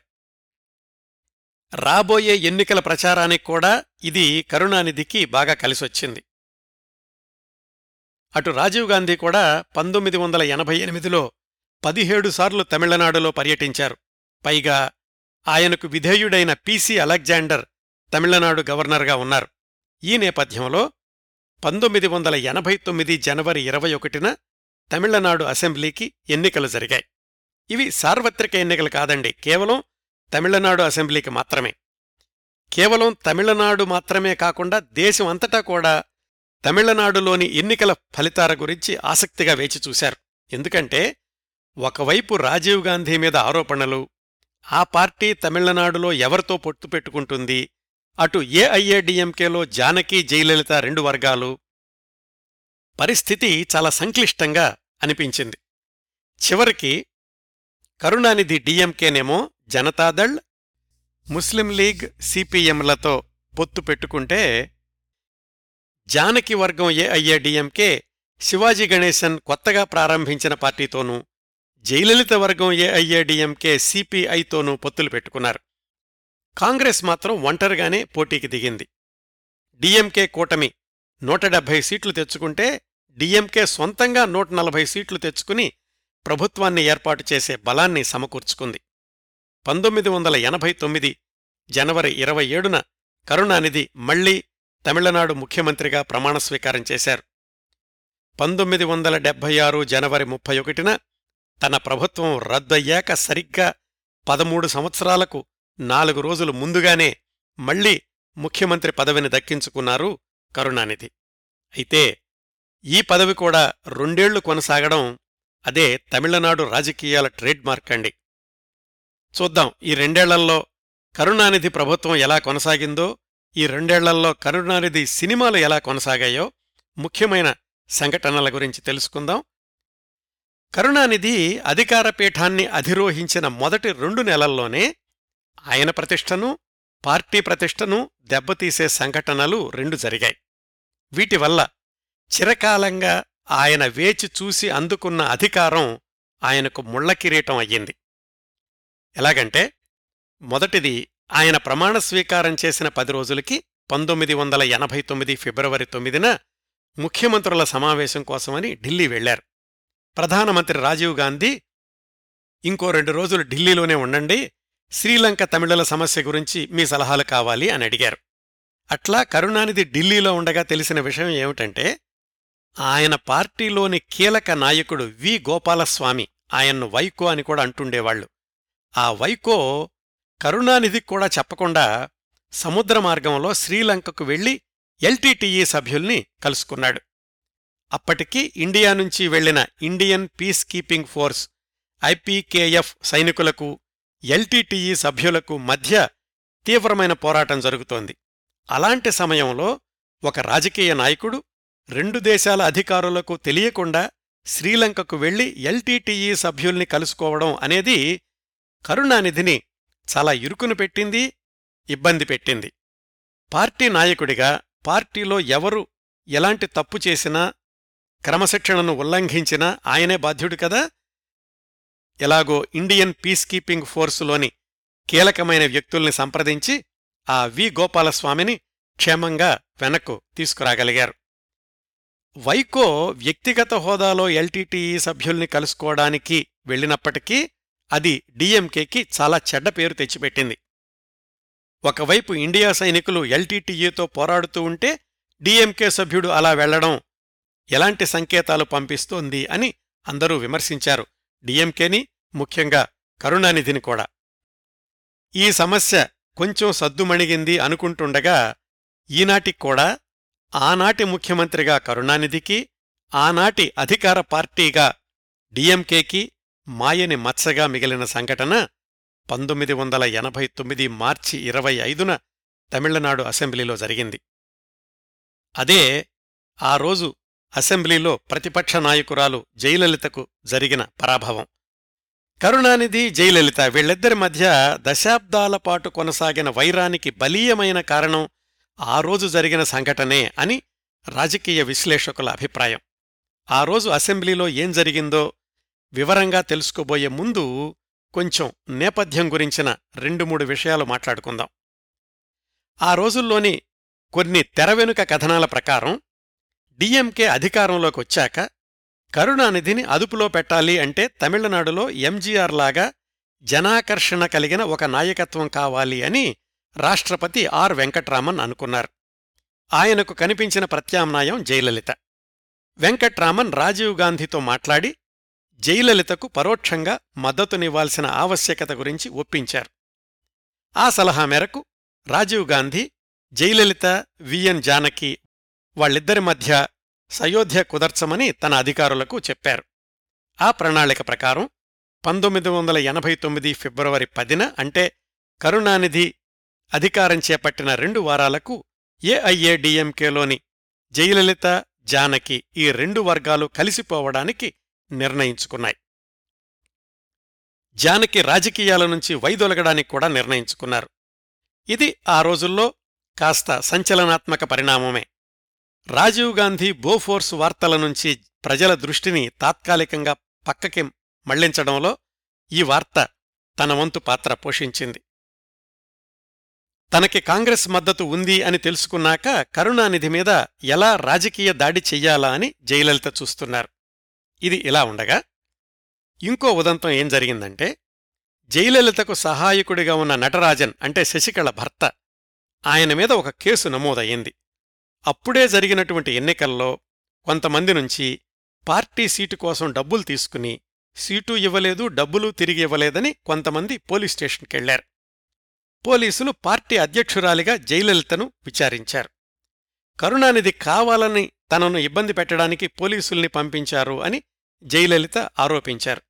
రాబోయే ఎన్నికల ప్రచారానికి కూడా ఇది కరుణానిధికి బాగా కలిసొచ్చింది. అటు రాజీవ్ గాంధీ కూడా పంతొమ్మిది వందల ఎనభై ఎనిమిదిలో పదిహేడు సార్లు తమిళనాడులో పర్యటించారు. పైగా ఆయనకు విధేయుడైన పీసీ అలెగ్జాండర్ తమిళనాడు గవర్నర్గా ఉన్నారు. ఈ నేపథ్యంలో పంతొమ్మిది వందల ఎనభై తొమ్మిది జనవరి ఇరవై ఒకటిన తమిళనాడు అసెంబ్లీకి ఎన్నికలు జరిగాయి. ఇవి సార్వత్రిక ఎన్నికలు కాదండి కేవలం తమిళనాడు అసెంబ్లీకి మాత్రమే. కేవలం తమిళనాడు మాత్రమే కాకుండా దేశం అంతటా కూడా తమిళనాడులోని ఎన్నికల ఫలితాల గురించి ఆసక్తిగా వేచి చూశారు. ఎందుకంటే ఒకవైపు రాజీవ్ గాంధీ మీద ఆరోపణలు ఆ పార్టీ తమిళనాడులో ఎవరితో పొత్తు పెట్టుకుంటుంది అటు ఏఐఏడిఎంకేలో జానకి జయలలిత రెండు వర్గాలు. పరిస్థితి చాలా సంక్లిష్టంగా అనిపించింది. చివరికి కరుణానిధి డిఎంకేనేమో జనతాదళ్ ముస్లిం లీగ్ సిపిఎంలతో పొత్తు పెట్టుకుంటే జానకి వర్గం ఏఐఏడిఎంకే శివాజీ గణేశన్ కొత్తగా ప్రారంభించిన పార్టీతోనూ జయలలిత వర్గం ఏఐఏడిఎంకే సిపిఐతోనూ పొత్తులు పెట్టుకున్నారు. కాంగ్రెస్ మాత్రం ఒంటరిగానే పోటీకి దిగింది. డిఎంకే కూటమి నూట డెబ్భై సీట్లు తెచ్చుకుంటే డిఎంకే సొంతంగా నూట నలభై సీట్లు తెచ్చుకుని ప్రభుత్వాన్ని ఏర్పాటు చేసే బలాన్ని సమకూర్చుకుంది. పంతొమ్మిది వందల ఎనభై తొమ్మిది జనవరి ఇరవై ఏడున కరుణానిధి మళ్ళీ తమిళనాడు ముఖ్యమంత్రిగా ప్రమాణస్వీకారం చేశారు. పంతొమ్మిది వందల డెబ్భై ఆరు జనవరి ముప్పై ఒకటిన తన ప్రభుత్వం రద్దయ్యాక సరిగ్గా పదమూడు సంవత్సరాలకు నాలుగు రోజులు ముందుగానే మళ్ళీ ముఖ్యమంత్రి పదవిని దక్కించుకున్నారు కరుణానిధి. అయితే ఈ పదవి కూడా రెండేళ్ళు కొనసాగడం అదే తమిళనాడు రాజకీయాల ట్రేడ్ మార్క్ అండి. చూద్దాం ఈ రెండేళ్ళలో కరుణానిధి ప్రభుత్వం ఎలా కొనసాగిందో ఈ రెండేళ్ళలో కరుణానిధి సినిమాలు ఎలా కొనసాగాయో ముఖ్యమైన సంఘటనల గురించి తెలుసుకుందాం. కరుణానిధి అధికార పీఠాన్ని అధిరోహించిన మొదటి రెండు నెలల్లోనే ఆయన ప్రతిష్టను పార్టీ ప్రతిష్టను దెబ్బతీసే సంఘటనలు రెండు జరిగాయి. వీటివల్ల చిరకాలంగా ఆయన వేచి చూసి అందుకున్న అధికారం ఆయనకు ముళ్ళకిరీటం అయ్యింది. ఎలాగంటే మొదటిది ఆయన ప్రమాణ స్వీకారం చేసిన పది రోజులకి పంతొమ్మిది వందల ఎనభై తొమ్మిది ఫిబ్రవరి తొమ్మిదిన ముఖ్యమంత్రుల సమావేశం కోసమని ఢిల్లీ వెళ్ళారు ప్రధానమంత్రి రాజీవ్ గాంధీ ఇంకో రెండు రోజులు ఢిల్లీలోనే ఉండండి శ్రీలంక తమిళుల సమస్య గురించి మీ సలహాలు కావాలి అని అడిగారు. అట్లా కరుణానిధి ఢిల్లీలో ఉండగా తెలిసిన విషయం ఏమిటంటే ఆయన పార్టీలోని కీలక నాయకుడు వి. గోపాలస్వామి ఆయన్ను వైకో అని కూడా అంటుండేవాళ్ళు ఆ వైకో కరుణానిధి కూడా చెప్పకుండా సముద్ర మార్గంలో శ్రీలంకకు వెళ్ళి ఎల్టీటీఈ సభ్యుల్ని కలుసుకున్నాడు. అప్పటికి ఇండియా నుంచి వెళ్ళిన Indian peace keeping force IPKF సైనికులకు ఎల్టీటీఈ సభ్యులకు మధ్య తీవ్రమైన పోరాటం జరుగుతోంది. అలాంటి సమయంలో ఒక రాజకీయ నాయకుడు రెండు దేశాల అధికారులకు తెలియకుండా శ్రీలంకకు వెళ్ళి ఎల్టీటీఈ సభ్యుల్ని కలుసుకోవడం అనేది కరుణానిధిని చాలా ఇరుకును పెట్టింది ఇబ్బంది పెట్టింది. పార్టీ నాయకుడిగా పార్టీలో ఎవరు ఎలాంటి తప్పు చేసినా క్రమశిక్షణను ఉల్లంఘించినా ఆయనే బాధ్యుడు కదా? ఎలాగో ఇండియన్ పీస్ కీపింగ్ ఫోర్సులోని కీలకమైన వ్యక్తుల్ని సంప్రదించి ఆ వి. గోపాలస్వామిని క్షేమంగా వెనక్కు తీసుకురాగలిగారు. వైకో వ్యక్తిగత హోదాలో ఎల్టీటీఈ సభ్యుల్ని కలుసుకోవడానికి వెళ్ళినప్పటికీ అది డీఎంకేకి చాలా చెడ్డ పేరు తెచ్చిపెట్టింది. ఒకవైపు ఇండియా సైనికులు ఎల్టీటీఈతో పోరాడుతూ ఉంటే డీఎంకే సభ్యుడు అలా వెళ్ళడం ఎలాంటి సంకేతాలు పంపిస్తోంది అని అందరూ విమర్శించారు. డిఎంకేని ముఖ్యంగా కరుణానిధిని కూడా. ఈ సమస్య కొంచెం సద్దుమణిగింది అనుకుంటుండగా ఈనాటికి కూడా ఆనాటి ముఖ్యమంత్రిగా కరుణానిధికి ఆనాటి అధికార పార్టీగా డిఎంకేకి మాయని మత్సగా మిగిలిన సంఘటన పంతొమ్మిది వందల ఎనభై తొమ్మిది మార్చి ఇరవై ఐదున తమిళనాడు అసెంబ్లీలో జరిగింది. అదే ఆ రోజు అసెంబ్లీలో ప్రతిపక్ష నాయకురాలు జయలలితకు జరిగిన పరాభవం. కరుణానిధి జయలలిత వీళ్ళిద్దరి మధ్య దశాబ్దాల పాటు కొనసాగిన వైరానికి బలీయమైన కారణం ఆ రోజు జరిగిన సంఘటనే అని రాజకీయ విశ్లేషకుల అభిప్రాయం. ఆ రోజు అసెంబ్లీలో ఏం జరిగిందో వివరంగా తెలుసుకోబోయే ముందు కొంచెం నేపథ్యం గురించిన రెండు మూడు విషయాలు మాట్లాడుకుందాం. ఆ రోజుల్లోని కొన్ని తెరవెనుక కథనాల ప్రకారం డిఎంకే అధికారంలోకి వచ్చాక కరుణానిధిని అదుపులో పెట్టాలి అంటే తమిళనాడులో ఎంజీఆర్ లాగా జనాకర్షణ కలిగిన ఒక నాయకత్వం కావాలి అని రాష్ట్రపతి ఆర్ వెంకట్రామన్ అనుకున్నారు. ఆయనకు కనిపించిన ప్రత్యామ్నాయం జయలలిత. వెంకట్రామన్ రాజీవ్ గాంధీతో మాట్లాడి జయలలితకు పరోక్షంగా మద్దతునివ్వాల్సిన ఆవశ్యకత గురించి ఒప్పించారు. ఆ సలహా మేరకు రాజీవ్ గాంధీ జయలలిత విఎన్ జానకి వాళ్ళిద్దరి మధ్య సయోధ్య కుదర్చమని తన అధికారులకు చెప్పారు. ఆ ప్రణాళిక ప్రకారం పంతొమ్మిది వందల ఎనభై తొమ్మిది ఫిబ్రవరి పదిన అంటే కరుణానిధి అధికారం చేపట్టిన రెండు వారాలకు ఏఐఏడిఎంకేలోని జయలలిత జానకి ఈ రెండు వర్గాలు కలిసిపోవడానికి నిర్ణయించుకున్నాయి. జానకి రాజకీయాల నుంచి వైదొలగడానికి కూడా నిర్ణయించుకున్నారు. ఇది ఆ రోజుల్లో కాస్త సంచలనాత్మక పరిణామమే. రాజీవ్ గాంధీ బోఫోర్స్ వార్తల నుంచి ప్రజల దృష్టిని తాత్కాలికంగా పక్కకి మళ్ళించడంలో ఈ వార్త తన వంతు పాత్ర పోషించింది. తనకి కాంగ్రెస్ మద్దతు ఉంది అని తెలుసుకున్నాక కరుణానిధి మీద ఎలా రాజకీయ దాడి చెయ్యాలా అని జయలలిత చూస్తున్నారు. ఇది ఇలా ఉండగా ఇంకో ఉదంతం ఏం జరిగిందంటే జయలలితకు సహాయకుడిగా ఉన్న నటరాజన్ అంటే శశికళ భర్త ఆయన మీద ఒక కేసు నమోదయ్యింది. అప్పుడే జరిగినటువంటి ఎన్నికల్లో కొంతమంది నుంచి పార్టీ సీటు కోసం డబ్బులు తీసుకుని సీటు ఇవ్వలేదు డబ్బులు తిరిగి ఇవ్వలేదని కొంతమంది పోలీస్ స్టేషన్కెళ్ళారు పోలీసులు పార్టీ అధ్యక్షురాలిగా జయలలితను విచారించారు. కరుణానిధి కావాలని తనను ఇబ్బంది పెట్టడానికి పోలీసుల్ని పంపించారు అని జయలలిత ఆరోపించారు.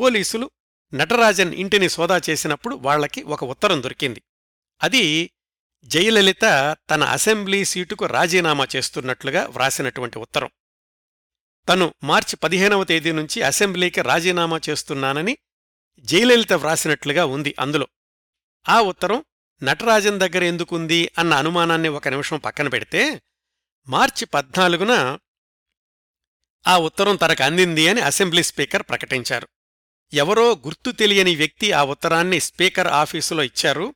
పోలీసులు నటరాజన్ ఇంటిని సోదా చేసినప్పుడు వాళ్ళకి ఒక ఉత్తరం దొరికింది. అది జయలలిత తన అసెంబ్లీ సీటుకు రాజీనామా చేస్తున్నట్లుగా వ్రాసినటువంటి ఉత్తరం. తను మార్చి పదిహేనవ తేదీ నుంచి అసెంబ్లీకి రాజీనామా చేస్తున్నానని జయలలిత వ్రాసినట్లుగా ఉంది అందులో. ఆ ఉత్తరం నటరాజన్ దగ్గర ఎందుకుంది అన్న అనుమానాన్ని ఒక నిమిషం పక్కన పెడితే మార్చి పద్నాలుగున ఆ ఉత్తరం తనకు అందింది అని అసెంబ్లీ స్పీకర్ ప్రకటించారు. ఎవరో గుర్తు తెలియని వ్యక్తి ఆ ఉత్తరాన్ని స్పీకర్ ఆఫీసులో ఇచ్చారు.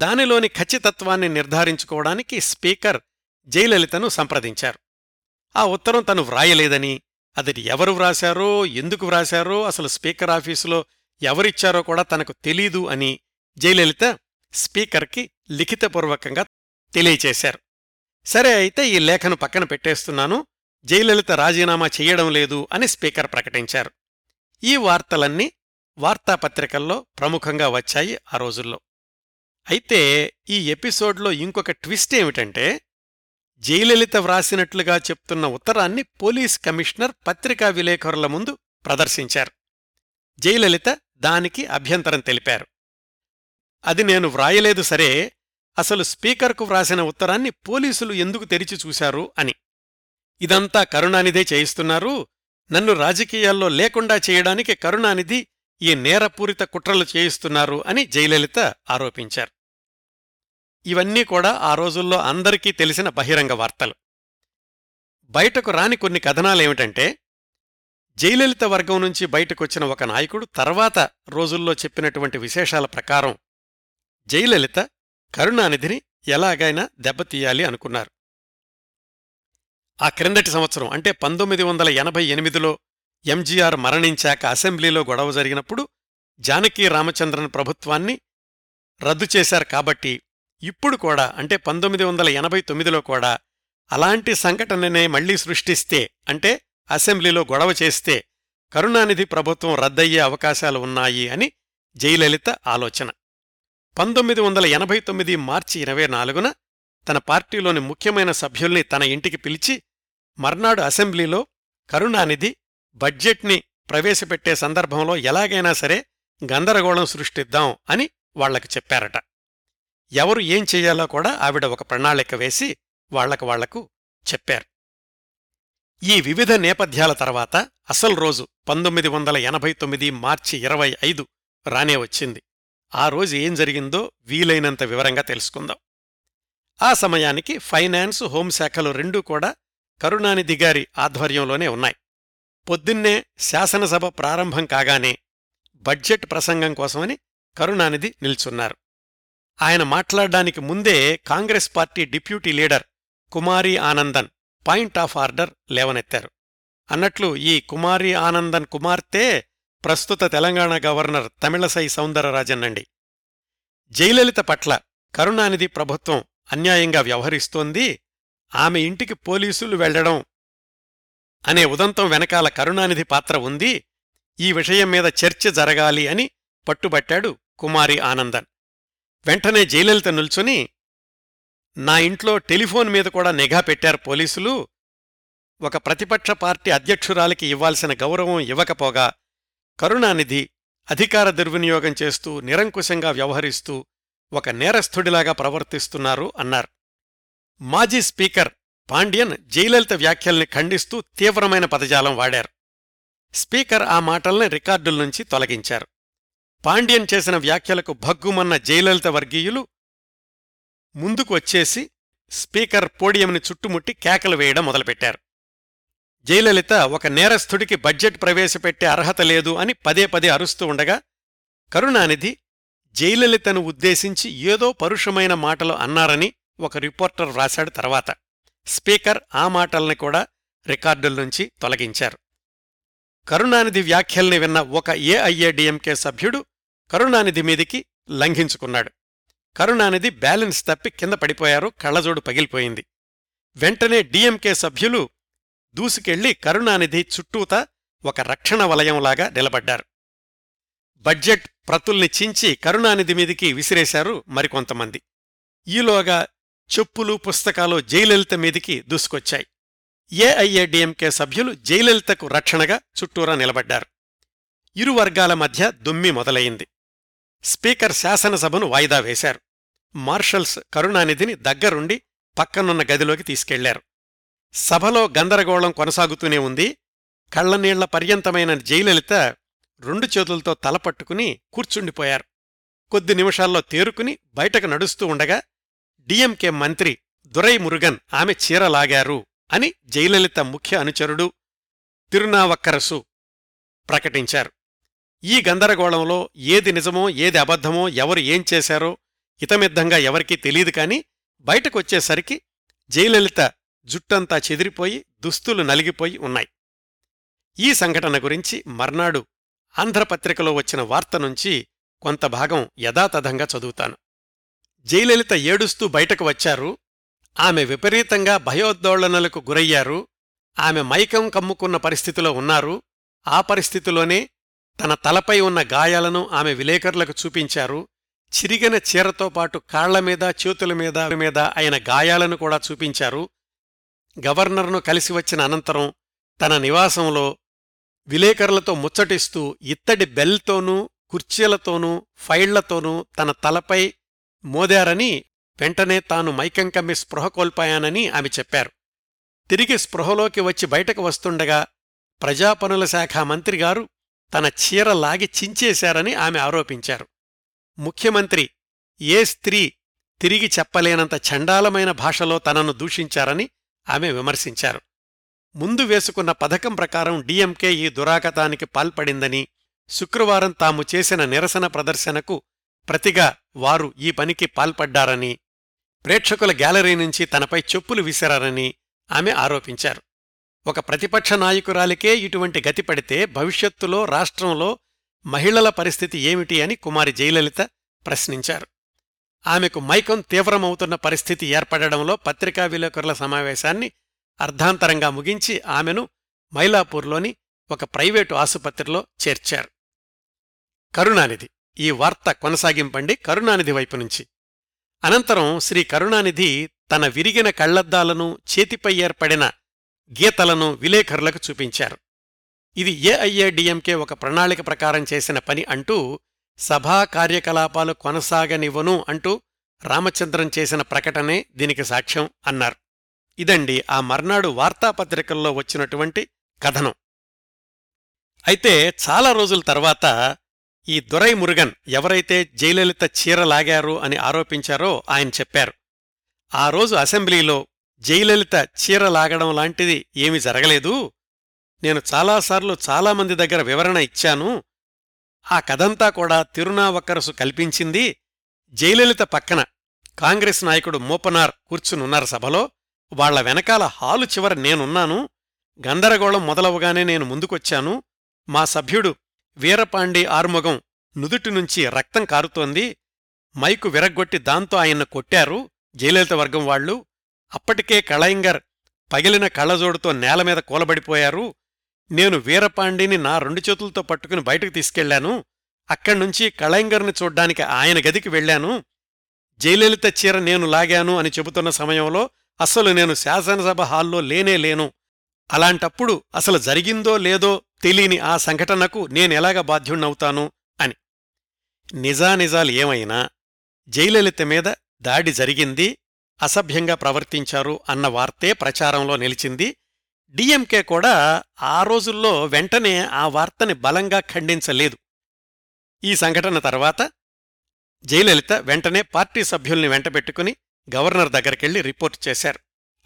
దానిలోని ఖచ్చితత్వాన్ని నిర్ధారించుకోవడానికి స్పీకర్ జయలలితను సంప్రదించారు. ఆ ఉత్తరం తను వ్రాయలేదని అది ఎవరు వ్రాశారో ఎందుకు వ్రాశారో అసలు స్పీకర్ ఆఫీసులో ఎవరిచ్చారో కూడా తనకు తెలీదు అని జయలలిత స్పీకర్కి లిఖితపూర్వకంగా తెలియచేశారు. సరే అయితే ఈ లేఖను పక్కన పెట్టేస్తున్నాను. జయలలిత రాజీనామా చెయ్యడం లేదు అని స్పీకర్ ప్రకటించారు. ఈ వార్తలన్నీ వార్తాపత్రికల్లో ప్రముఖంగా వచ్చాయి ఆ రోజుల్లో. అయితే ఈ ఎపిసోడ్లో ఇంకొక ట్విస్ట్ ఏమిటంటే జయలలిత వ్రాసినట్లుగా చెప్తున్న ఉత్తరాన్ని పోలీస్ కమిషనర్ పత్రికా విలేకరుల ముందు ప్రదర్శించారు. జయలలిత దానికి అభ్యంతరం తెలిపారు. అది నేను వ్రాయలేదు సరే అసలు స్పీకర్కు వ్రాసిన ఉత్తరాన్ని పోలీసులు ఎందుకు తెరిచి చూశారు అని. ఇదంతా కరుణానిధే చేయిస్తున్నారు. నన్ను రాజకీయాల్లో లేకుండా చేయడానికి కరుణానిధి ఈ నేరపూరిత కుట్రలు చేయిస్తున్నారు అని జయలలిత ఆరోపించారు. ఇవన్నీ కూడా ఆ రోజుల్లో అందరికీ తెలిసిన బహిరంగ వార్తలు. బయటకు రాని కొన్ని కథనాలేమిటంటే జయలలిత వర్గం నుంచి బయటకొచ్చిన ఒక నాయకుడు తర్వాత రోజుల్లో చెప్పినటువంటి విశేషాల ప్రకారం జయలలిత కరుణానిధిని ఎలాగైనా దెబ్బతీయాలి అనుకున్నారు. ఆ క్రిందటి సంవత్సరం అంటే పంతొమ్మిది వందల ఎనభై ఎనిమిదిలో ఎంజీఆర్ మరణించాక అసెంబ్లీలో గొడవ జరిగినప్పుడు జానకీ రామచంద్రన్ ప్రభుత్వాన్ని రద్దు చేశారు కాబట్టి ఇప్పుడు కూడా అంటే పంతొమ్మిది వందల ఎనభై తొమ్మిదిలో కూడా అలాంటి సంఘటననే మళ్ళీ సృష్టిస్తే అంటే అసెంబ్లీలో గొడవ చేస్తే కరుణానిధి ప్రభుత్వం రద్దయ్యే అవకాశాలు ఉన్నాయి అని జయలలిత ఆలోచన. పంతొమ్మిది వందల ఎనభై తొమ్మిది మార్చి ఇరవై నాలుగున తన పార్టీలోని ముఖ్యమైన సభ్యుల్ని తన ఇంటికి పిలిచి మర్నాడు అసెంబ్లీలో కరుణానిధి బడ్జెట్ని ప్రవేశపెట్టే సందర్భంలో ఎలాగైనా సరే గందరగోళం సృష్టిద్దాం అని వాళ్ళకు చెప్పారట. ఎవరు ఏం చెయ్యాలో కూడా ఆవిడ ఒక ప్రణాళిక వేసి వాళ్ళకు వాళ్ళకు చెప్పారు. ఈ వివిధ నేపథ్యాల తర్వాత అసలు రోజు పంతొమ్మిది వందల ఎనభై తొమ్మిది మార్చి ఇరవై ఐదు రానే వచ్చింది. ఆ రోజు ఏం జరిగిందో వీలైనంత వివరంగా తెలుసుకుందాం. ఆ సమయానికి ఫైనాన్స్ హోంశాఖలు రెండూ కూడా కరుణానిధి గారి ఆధ్వర్యంలోనే ఉన్నాయి. పొద్దున్నే శాసనసభ ప్రారంభం కాగానే బడ్జెట్ ప్రసంగం కోసమని కరుణానిధి నిల్చున్నారు. ఆయన మాట్లాడ్డానికి ముందే Congress party deputy leader Kumari Anandan point of order లేవనెత్తారు. అన్నట్లు ఈ కుమారి ఆనందన్ కుమార్తె ప్రస్తుత తెలంగాణ గవర్నర్ తమిళసై సౌందరరాజన్నండి జయలలిత పట్ల కరుణానిధి ప్రభుత్వం అన్యాయంగా వ్యవహరిస్తోంది. ఆమె ఇంటికి పోలీసులు వెళ్ళడం అనే ఉదంతం వెనకాల కరుణానిధి పాత్ర ఉంది. ఈ విషయం మీద చర్చ జరగాలి అని పట్టుబట్టాడు కుమారి ఆనందన్. వెంటనే జయలలిత నిల్చుని నా ఇంట్లో టెలిఫోన్ మీద కూడా నిఘా పెట్టారు పోలీసులు. ఒక ప్రతిపక్ష పార్టీ అధ్యక్షురాలికి ఇవ్వాల్సిన గౌరవం ఇవ్వకపోగా కరుణానిధి అధికార దుర్వినియోగం చేస్తూ నిరంకుశంగా వ్యవహరిస్తూ ఒక నేరస్థుడిలాగా ప్రవర్తిస్తున్నారు అన్నారు. మాజీ స్పీకర్ పాండ్యన్ జయలలిత వ్యాఖ్యల్ని ఖండిస్తూ తీవ్రమైన పదజాలం వాడారు. స్పీకర్ ఆ మాటల్ని రికార్డుల నుంచి తొలగించారు. పాండ్యన్ చేసిన వ్యాఖ్యలకు భగ్గుమన్న జయలలిత వర్గీయులు ముందుకు వచ్చేసి స్పీకర్ పోడియంని చుట్టుముట్టి కేకలు వేయడం మొదలుపెట్టారు. జయలలిత ఒక నేరస్థుడికి బడ్జెట్ ప్రవేశపెట్టే అర్హత లేదు అని పదే పదే అరుస్తూ ఉండగా కరుణానిధి జయలలితను ఉద్దేశించి ఏదో పరుషమైన మాటలు అన్నారని ఒక రిపోర్టర్ వ్రాశాడు తర్వాత. స్పీకర్ ఆ మాటల్ని కూడా రికార్డుల నుంచి తొలగించారు. కరుణానిధి వ్యాఖ్యల్ని విన్న ఒక ఏఐఏడిఎంకే సభ్యుడు కరుణానిధి మీదికి లంఘించుకున్నాడు. కరుణానిధి బ్యాలెన్స్ తప్పి కింద పడిపోయారు కళ్ళజోడు పగిలిపోయింది. వెంటనే డిఎంకే సభ్యులు దూసుకెళ్ళి కరుణానిధి చుట్టూతా ఒక రక్షణ వలయంలాగా నిలబడ్డారు. బడ్జెట్ ప్రతుల్ని చించి కరుణానిధి మీదికి విసిరేశారు మరికొంతమంది. ఈలోగా చెప్పులు పుస్తకాలు జయలలిత మీదికి దూసుకొచ్చాయి. ఏఐఏడిఎంకే సభ్యులు జయలలితకు రక్షణగా చుట్టూరా నిలబడ్డారు. ఇరు వర్గాల మధ్య దుమ్మి మొదలయింది స్పీకర్ శాసనసభను వాయిదా వేశారు. మార్షల్స్ కరుణానిధిని దగ్గరుండి పక్కనున్న గదిలోకి తీసుకెళ్ళారు. సభలో గందరగోళం కొనసాగుతూనే ఉంది. కళ్ళనీళ్ళ పర్యంతమైన జయలలిత రెండు చేతులతో తలపట్టుకుని కూర్చుండిపోయారు. కొద్ది నిమిషాల్లో తేరుకుని బయటకు నడుస్తూ ఉండగా డిఎంకే మంత్రి దురై మురుగన్ ఆమె చీరలాగారు అని జయలలిత ముఖ్య అనుచరుడు తిరునావక్కరసు ప్రకటించారు. ఈ గందరగోళంలో ఏది నిజమో ఏది అబద్ధమో ఎవరు ఏం చేశారో హితమిద్ధంగా ఎవరికీ తెలియదు కాని బయటకొచ్చేసరికి జయలలిత జుట్టంతా చెదిరిపోయి దుస్తులు నలిగిపోయి ఉన్నాయి. ఈ సంఘటన గురించి మర్నాడు ఆంధ్రపత్రికలో వచ్చిన వార్త నుంచి కొంత భాగం యథాతథంగా చదువుతాను. జయలలిత ఏడుస్తూ బయటకు వచ్చారు. ఆమె విపరీతంగా భయోద్దోళనలకు గురయ్యారు. ఆమె మైకం కమ్ముకున్న పరిస్థితిలో ఉన్నారు. ఆ పరిస్థితిలోనే తన తలపై ఉన్న గాయాలను ఆమె విలేకరులకు చూపించారు. చిరిగిన చీరతో పాటు కాళ్ళమీద చేతుల మీద మీద అయిన గాయాలను కూడా చూపించారు. గవర్నర్ను కలిసి వచ్చిన అనంతరం తన నివాసంలో విలేకరులతో ముచ్చటిస్తూ ఇత్తడి బెల్తోనూ కుర్చీలతోనూ ఫైళ్ళతోనూ తన తలపై మోదారని వెంటనే తాను మైకం కమ్మి స్పృహ కోల్పోయానని ఆమె చెప్పారు. తిరిగి స్పృహలోకి వచ్చి బయటకు వస్తుండగా ప్రజాపనుల శాఖ మంత్రిగారు తన చీర లాగి చించేశారని ఆమె ఆరోపించారు. ముఖ్యమంత్రి ఏ స్త్రీ తిరిగి చెప్పలేనంత చండాలమైన భాషలో తనను దూషించారని ఆమె విమర్శించారు. ముందు వేసుకున్న పథకం ప్రకారం డీఎంకే ఈ దురాగతానికి పాల్పడిందని శుక్రవారం తాము చేసిన నిరసన ప్రదర్శనకు ప్రతిగా వారు ఈ పనికి పాల్పడ్డారని ప్రేక్షకుల గ్యాలరీ నుంచి తనపై చెప్పులు విసిరారని ఆమె ఆరోపించారు. ఒక ప్రతిపక్ష నాయకురాలికే ఇటువంటి గతి పడితే భవిష్యత్తులో రాష్ట్రంలో మహిళల పరిస్థితి ఏమిటి అని కుమారి జయలలిత ప్రశ్నించారు. ఆమెకు మైకం తీవ్రమవుతున్న పరిస్థితి ఏర్పడడంలో పత్రికా విలేకరుల సమావేశాన్ని అర్ధాంతరంగా ముగించి ఆమెను మైలాపూర్లోని ఒక ప్రైవేటు ఆసుపత్రిలో చేర్చారు. కరుణానిధి ఈ వార్త కొనసాగింపండి కరుణానిధి వైపు నుంచి. అనంతరం శ్రీ కరుణానిధి తన విరిగిన కళ్ళద్దాలను చేతిపై ఏర్పడిన గీతలను విలేకరులకు చూపించారు. ఇది ఏఐఏడిఎంకే ఒక ప్రణాళిక ప్రకారం చేసిన పని అంటూ సభా కార్యకలాపాలు కొనసాగనివ్వను అంటూ రామచంద్రం చేసిన ప్రకటనే దీనికి సాక్ష్యం అన్నారు. ఇదండి ఆ మర్నాడు వార్తాపత్రికల్లో వచ్చినటువంటి కథనం. అయితే చాలా రోజుల తర్వాత ఈ దొరై మురుగన్ ఎవరైతే జయలలిత చీర లాగారు అని ఆరోపించారో ఆయన చెప్పారు. ఆ రోజు అసెంబ్లీలో జయలలిత చీర లాగడం లాంటిది ఏమీ జరగలేదు. నేను చాలాసార్లు చాలామంది దగ్గర వివరణ ఇచ్చాను. ఆ కథంతా కూడా తిరునావక్కరసు కల్పించింది జయలలిత పక్కన. కాంగ్రెస్ నాయకుడు మోపనార్ కూర్చునున్నారు సభలో. వాళ్ళ వెనకాల హాలు చివర నేనున్నాను. గందరగోళం మొదలవగానే నేను ముందుకొచ్చాను. మా సభ్యుడు వీరపాండి ఆరుముగం నుదుటి నుంచి రక్తం కారుతోంది. మైకు విరగ్గొట్టి దాంతో ఆయన్ను కొట్టారు. జయలలిత వర్గం వాళ్ళు అప్పటికే కళయింగర్ పగిలిన కళ్ళజోడుతో నేలమీద కూలబడిపోయారు. నేను వీరపాండిని నా రెండు చేతులతో పట్టుకుని బయటకు తీసుకెళ్ళాను అక్కడ్నుంచి కళయింగర్ని చూడ్డానికి ఆయన గదికి వెళ్ళాను జయలలిత చీర నేను లాగాను అని చెబుతున్న సమయంలో అసలు నేను శాసనసభ హాల్లో లేనే లేను. అలాంటప్పుడు అసలు జరిగిందో లేదో తెలియని ఆ సంఘటనకు నేనెలాగ బాధ్యుణ్ణవుతాను? అని. నిజానిజాలు ఏమైనా? జయలలిత మీద దాడి జరిగింది? అసభ్యంగా ప్రవర్తించారు అన్న వార్తే ప్రచారంలో నిలిచింది. డిఎంకే కూడా ఆ రోజుల్లో వెంటనే ఆ వార్తని బలంగా ఖండించలేదు. ఈ సంఘటన తర్వాత జయలలిత వెంటనే పార్టీ సభ్యుల్ని వెంటబెట్టుకుని గవర్నర్ దగ్గరికెళ్ళి రిపోర్ట్ చేశారు.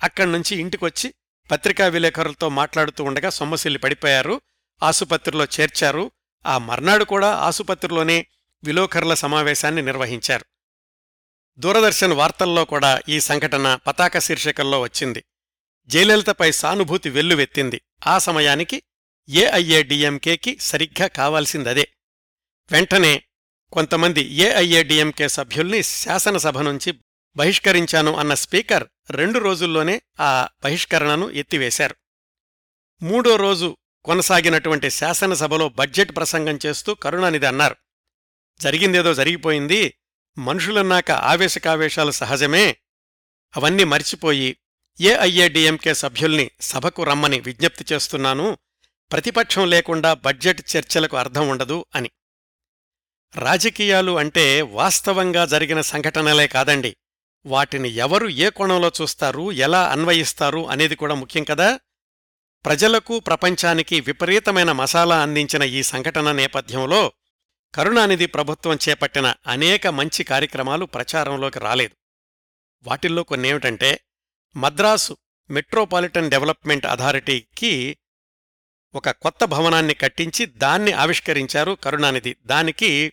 అక్కడ్నుంచి ఇంటికొచ్చి పత్రికా విలేకరులతో మాట్లాడుతూ ఉండగా సొమ్మసిల్లి పడిపోయారు. ఆసుపత్రిలో చేర్చారు. ఆ మర్నాడు కూడా ఆసుపత్రిలోనే విలేకరుల సమావేశాన్ని నిర్వహించారు. దూరదర్శన్ వార్తల్లో కూడా ఈ సంఘటన పతాక శీర్షికల్లో వచ్చింది. జయలలితపై సానుభూతి వెల్లువెత్తింది. ఆ సమయానికి ఏఐఏడిఎంకేకి సరిగ్గా కావాల్సిందదే. వెంటనే కొంతమంది ఏఐఏడిఎంకే సభ్యుల్ని శాసనసభ నుంచి బహిష్కరించాను అన్న స్పీకర్ రెండు రోజుల్లోనే ఆ బహిష్కరణను ఎత్తివేశారు. మూడో రోజు కొనసాగినటువంటి శాసనసభలో బడ్జెట్ ప్రసంగం చేస్తూ కరుణానిధి అన్నారు. జరిగిందేదో జరిగిపోయింది మనుషులన్నాక ఆవేశకావేశాలు సహజమే. అవన్నీ మరిచిపోయి ఏఐఏడిఎంకే సభ్యుల్ని సభకు రమ్మని విజ్ఞప్తి చేస్తున్నాను. ప్రతిపక్షం లేకుండా బడ్జెట్ చర్చలకు అర్థం ఉండదు అని. రాజకీయాలు అంటే వాస్తవంగా జరిగిన సంఘటనలే కాదండి. వాటిని ఎవరు ఏ కోణంలో చూస్తారు ఎలా అన్వయిస్తారు అనేది కూడా ముఖ్యం కదా. ప్రజలకు ప్రపంచానికి విపరీతమైన మసాలా అందించిన ఈ సంఘటన నేపథ్యంలో కరుణానిధి ప్రభుత్వం చేపట్టిన అనేక మంచి కార్యక్రమాలు ప్రచారంలోకి రాలేదు. వాటిల్లో కొన్నేమిటంటే మద్రాసు మెట్రోపాలిటన్ డెవలప్మెంట్ అథారిటీకి ఒక కొత్త భవనాన్ని కట్టించి దాన్ని ఆవిష్కరించారు కరుణానిధి. దానికి